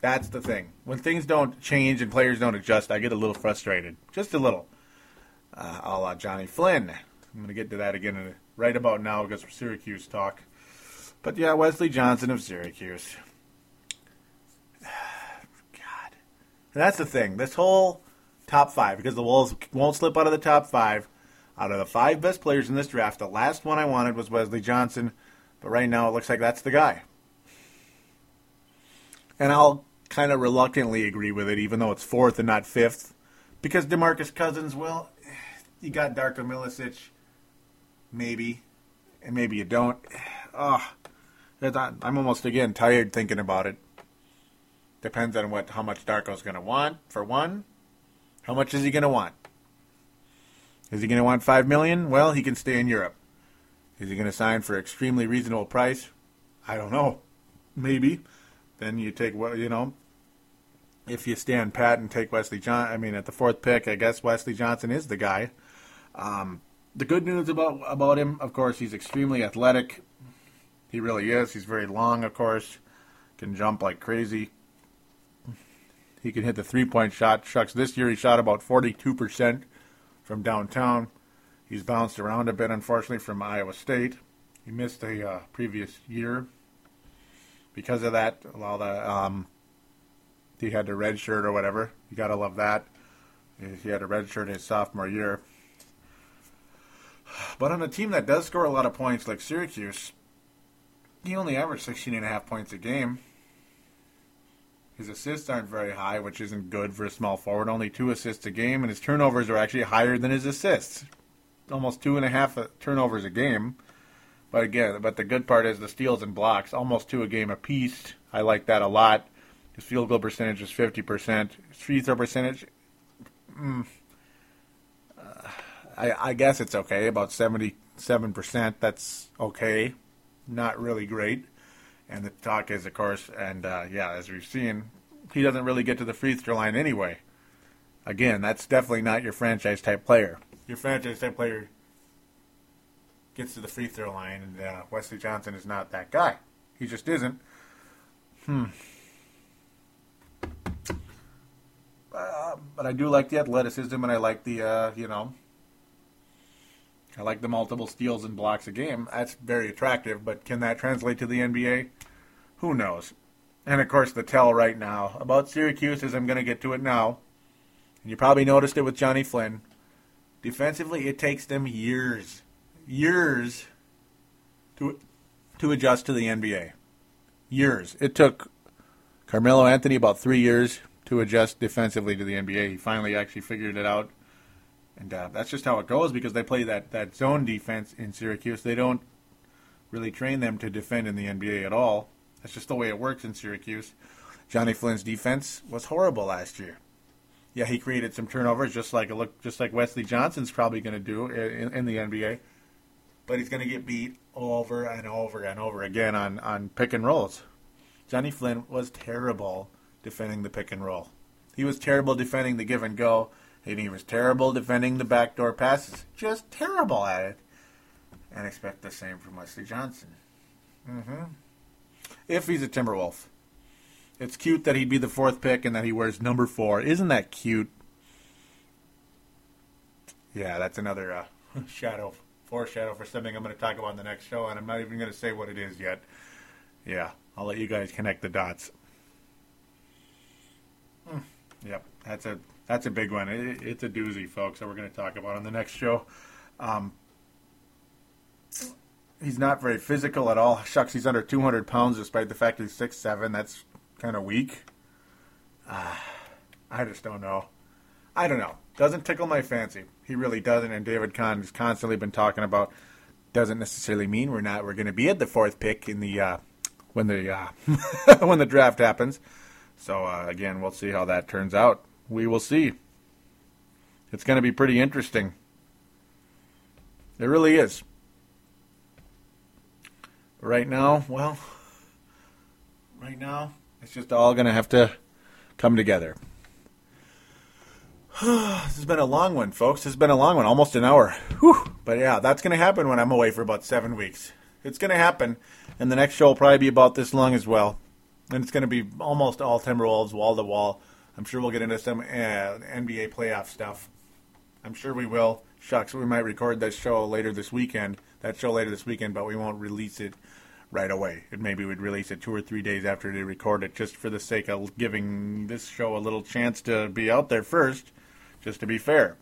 That's the thing. When things don't change and players don't adjust, I get a little frustrated, just a little uh, a la Johnny Flynn. I'm going to get to that again right about now because we're Syracuse talk. But yeah, Wesley Johnson of Syracuse. (sighs) God. And that's the thing. This whole top five, because the Wolves won't slip out of the top five. Out of the five best players in this draft, the last one I wanted was Wesley Johnson. But right now it looks like that's the guy. And I'll kind of reluctantly agree with it, even though it's fourth and not fifth. Because Demarcus Cousins, well, you got Darko Milicic, maybe, and maybe you don't. Oh, I'm almost again tired thinking about it. Depends on what how much Darko's going to want. For one, how much is he going to want? Is he going to want five million? Well, he can stay in Europe. Is he going to sign for an extremely reasonable price? I don't know. Maybe. Then you take what you know if you stand pat and take Wesley John, I mean, at the fourth pick, I guess Wesley Johnson is the guy. Um, the good news about about him, of course, he's extremely athletic. He really is. He's very long, of course. Can jump like crazy. He can hit the three point shot. Shucks, this year he shot about 42% from downtown. He's bounced around a bit, unfortunately, from Iowa State. He missed a uh, previous year because of that. All the um, he had the red shirt or whatever. You gotta love that. He had a red shirt his sophomore year. But on a team that does score a lot of points like Syracuse, he only averaged 16 and a half points a game. His assists aren't very high, which isn't good for a small forward. Only two assists a game, and his turnovers are actually higher than his assists. Almost two and a half turnovers a game. But again, but the good part is the steals and blocks, almost two a game apiece. I like that a lot. His field goal percentage is 50%. His free throw percentage, mm, uh, I, I, guess it's okay, about 77%. That's okay, not really great. And the talk is, of course, and uh, yeah, as we've seen, he doesn't really get to the free throw line anyway. Again, that's definitely not your franchise type player. Your franchise type player gets to the free throw line, and uh, Wesley Johnson is not that guy. He just isn't. Hmm. Uh, but I do like the athleticism, and I like the uh, you know, I like the multiple steals and blocks a game. That's very attractive. But can that translate to the NBA? Who knows? And of course, the tell right now about Syracuse is I'm going to get to it now. And you probably noticed it with Johnny Flynn. Defensively, it takes them years, years to to adjust to the NBA. Years. It took Carmelo Anthony about three years to adjust defensively to the NBA. He finally actually figured it out, and uh, that's just how it goes because they play that that zone defense in Syracuse. They don't really train them to defend in the NBA at all. That's just the way it works in Syracuse. Johnny Flynn's defense was horrible last year. Yeah, he created some turnovers, just like look, just like Wesley Johnson's probably going to do in, in the NBA. But he's going to get beat over and over and over again on on pick and rolls. Johnny Flynn was terrible defending the pick and roll. He was terrible defending the give and go, and he was terrible defending the backdoor passes. Just terrible at it. And expect the same from Wesley Johnson. Mm-hmm. If he's a Timberwolf. It's cute that he'd be the fourth pick and that he wears number four. Isn't that cute? Yeah, that's another uh, (laughs) shadow, foreshadow for something I'm going to talk about in the next show, and I'm not even going to say what it is yet. Yeah, I'll let you guys connect the dots. Mm, yep, that's a that's a big one. It, it's a doozy, folks, that we're going to talk about on the next show. Um, he's not very physical at all. Shucks, he's under 200 pounds despite the fact he's six seven. That's kind of weak. Uh, I just don't know. I don't know. Doesn't tickle my fancy. He really doesn't. And David Kahn has constantly been talking about. Doesn't necessarily mean we're not. We're going to be at the fourth pick in the uh, when the uh, (laughs) when the draft happens. So uh, again, we'll see how that turns out. We will see. It's going to be pretty interesting. It really is. Right now, well, right now, it's just all going to have to come together. (sighs) this has been a long one, folks. This has been a long one, almost an hour. Whew. But yeah, that's going to happen when I'm away for about seven weeks. It's going to happen, and the next show will probably be about this long as well. And it's going to be almost all Timberwolves, wall to wall. I'm sure we'll get into some uh, NBA playoff stuff. I'm sure we will. Shucks, we might record that show later this weekend. That show later this weekend, but we won't release it right away. And maybe we'd release it two or three days after they record it, just for the sake of giving this show a little chance to be out there first, just to be fair.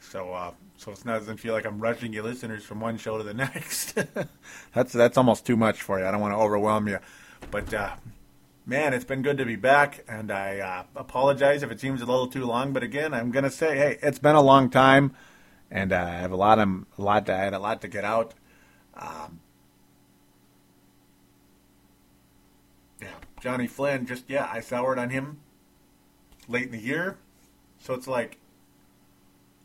So, uh, so it doesn't feel like I'm rushing you listeners from one show to the (laughs) next. (laughs) that's that's almost too much for you. I don't want to overwhelm you, but uh, man, it's been good to be back, and I uh, apologize if it seems a little too long. But again, I'm gonna say, hey, it's been a long time, and uh, I have a lot of a lot. To, I had a lot to get out. Um, yeah, Johnny Flynn. Just yeah, I soured on him late in the year, so it's like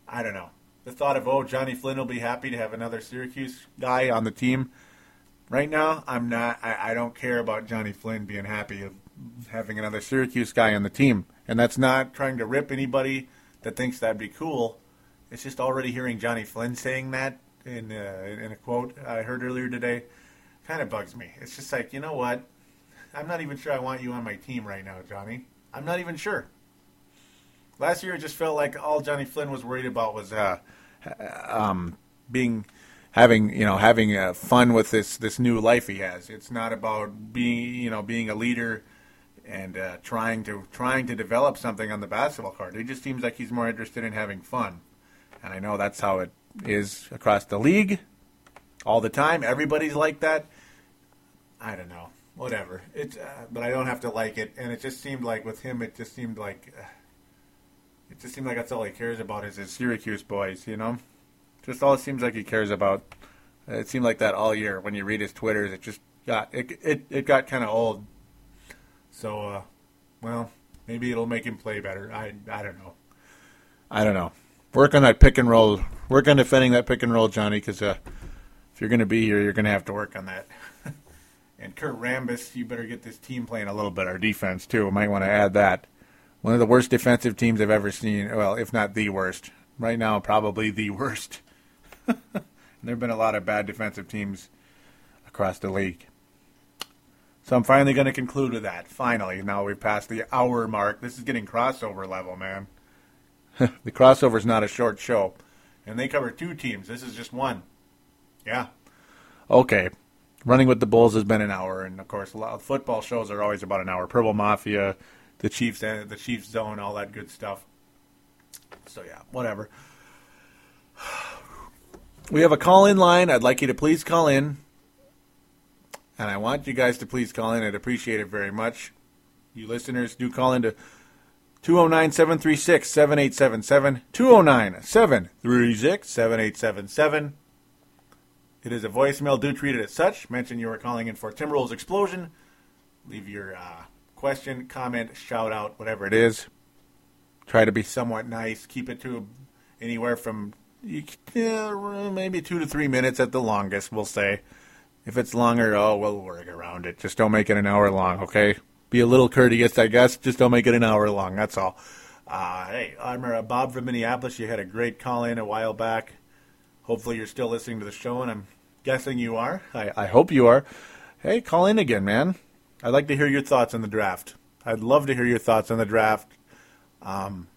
I don't know. The thought of oh, Johnny Flynn will be happy to have another Syracuse guy on the team. Right now, I'm not. I, I don't care about Johnny Flynn being happy of having another Syracuse guy on the team, and that's not trying to rip anybody that thinks that'd be cool. It's just already hearing Johnny Flynn saying that in uh, in a quote I heard earlier today kind of bugs me. It's just like you know what? I'm not even sure I want you on my team right now, Johnny. I'm not even sure. Last year, it just felt like all Johnny Flynn was worried about was uh, um, being having you know having uh, fun with this this new life he has. It's not about being you know being a leader and uh, trying to trying to develop something on the basketball court. It just seems like he's more interested in having fun, and I know that's how it is across the league all the time. Everybody's like that. I don't know, whatever. It's uh, but I don't have to like it, and it just seemed like with him, it just seemed like. Uh, it just seemed like that's all he cares about is his Syracuse boys, you know? Just all seems like he cares about. It seemed like that all year. When you read his Twitters, it just got it it, it got kind of old. So, uh, well, maybe it'll make him play better. I I don't know. I don't know. Work on that pick and roll. Work on defending that pick and roll, Johnny, because uh, if you're going to be here, you're going to have to work on that. (laughs) and Kurt Rambis, you better get this team playing a little bit. Our defense, too. Might want to add that. One of the worst defensive teams I've ever seen. Well, if not the worst. Right now, probably the worst. There have been a lot of bad defensive teams across the league. So I'm finally going to conclude with that. Finally, now we've passed the hour mark. This is getting crossover level, man. (laughs) the crossover is not a short show, and they cover two teams. This is just one. Yeah. Okay. Running with the Bulls has been an hour, and of course, a lot of football shows are always about an hour. Purple Mafia, the Chiefs, uh, the Chiefs Zone, all that good stuff. So yeah, whatever. (sighs) (sighs) (sighs) We have a call in line. I'd like you to please call in. And I want you guys to please call in. I'd appreciate it very much. You listeners do call into 209 736 7877. 209 736 7877. It is a voicemail. Do treat it as such. Mention you are calling in for Timberwolves Explosion. Leave your uh, question, comment, shout out, whatever it is. Try to be somewhat nice. Keep it to anywhere from yeah, maybe two to three minutes at the longest, we'll say. If it's longer, oh, we'll work around it. Just don't make it an hour long, okay? Be a little courteous, I guess. Just don't make it an hour long. That's all. Uh, hey, I'm uh, Bob from Minneapolis. You had a great call in a while back. Hopefully, you're still listening to the show, and I'm guessing you are. I, I hope you are. Hey, call in again, man. I'd like to hear your thoughts on the draft. I'd love to hear your thoughts on the draft. Um,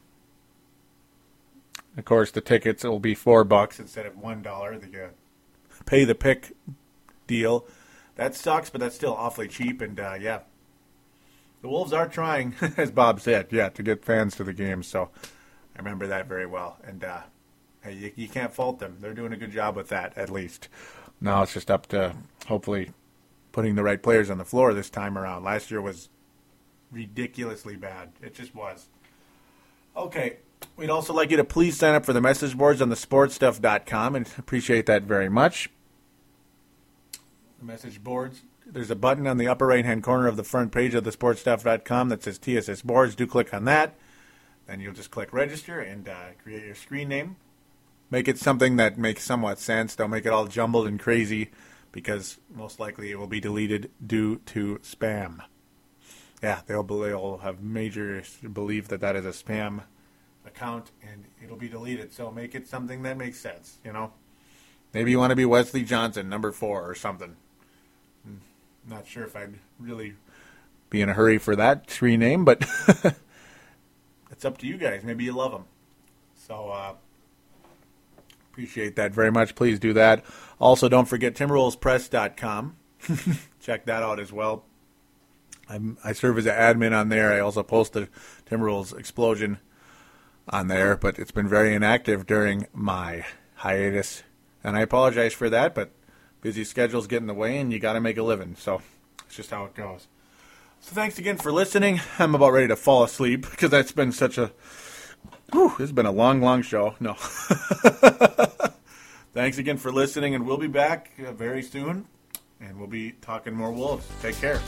of course, the tickets will be four bucks instead of one dollar. The uh, pay the pick deal. That sucks, but that's still awfully cheap. And uh, yeah, the Wolves are trying, (laughs) as Bob said, yeah, to get fans to the game. So I remember that very well. And uh, hey, you, you can't fault them. They're doing a good job with that, at least. Now it's just up to hopefully putting the right players on the floor this time around. Last year was ridiculously bad. It just was. Okay, We'd also like you to please sign up for the message boards on the sportstuff.com and appreciate that very much. The message boards, there's a button on the upper right hand corner of the front page of the sportstuff.com that says TSS boards. Do click on that. Then you'll just click register and uh, create your screen name. Make it something that makes somewhat sense. Don't make it all jumbled and crazy because most likely it will be deleted due to spam. Yeah, they'll, they'll have major belief that that is a spam account and it'll be deleted. So make it something that makes sense, you know? Maybe you want to be Wesley Johnson, number four, or something. Hmm, not sure if I'd really be in a hurry for that screen name, but (laughs) it's up to you guys. Maybe you love them. So, uh, appreciate that very much. Please do that. Also, don't forget TimberwolvesPress.com. (laughs) Check that out as well. I'm, I serve as an admin on there. I also post the Timberwolves Explosion on there, but it's been very inactive during my hiatus. And I apologize for that, but busy schedules get in the way and you got to make a living. So it's just how it goes. So thanks again for listening. I'm about ready to fall asleep (laughs) because that's been such a. Whew, this has been a long, long show. No. (laughs) thanks again for listening, and we'll be back uh, very soon. And we'll be talking more wolves. Take care.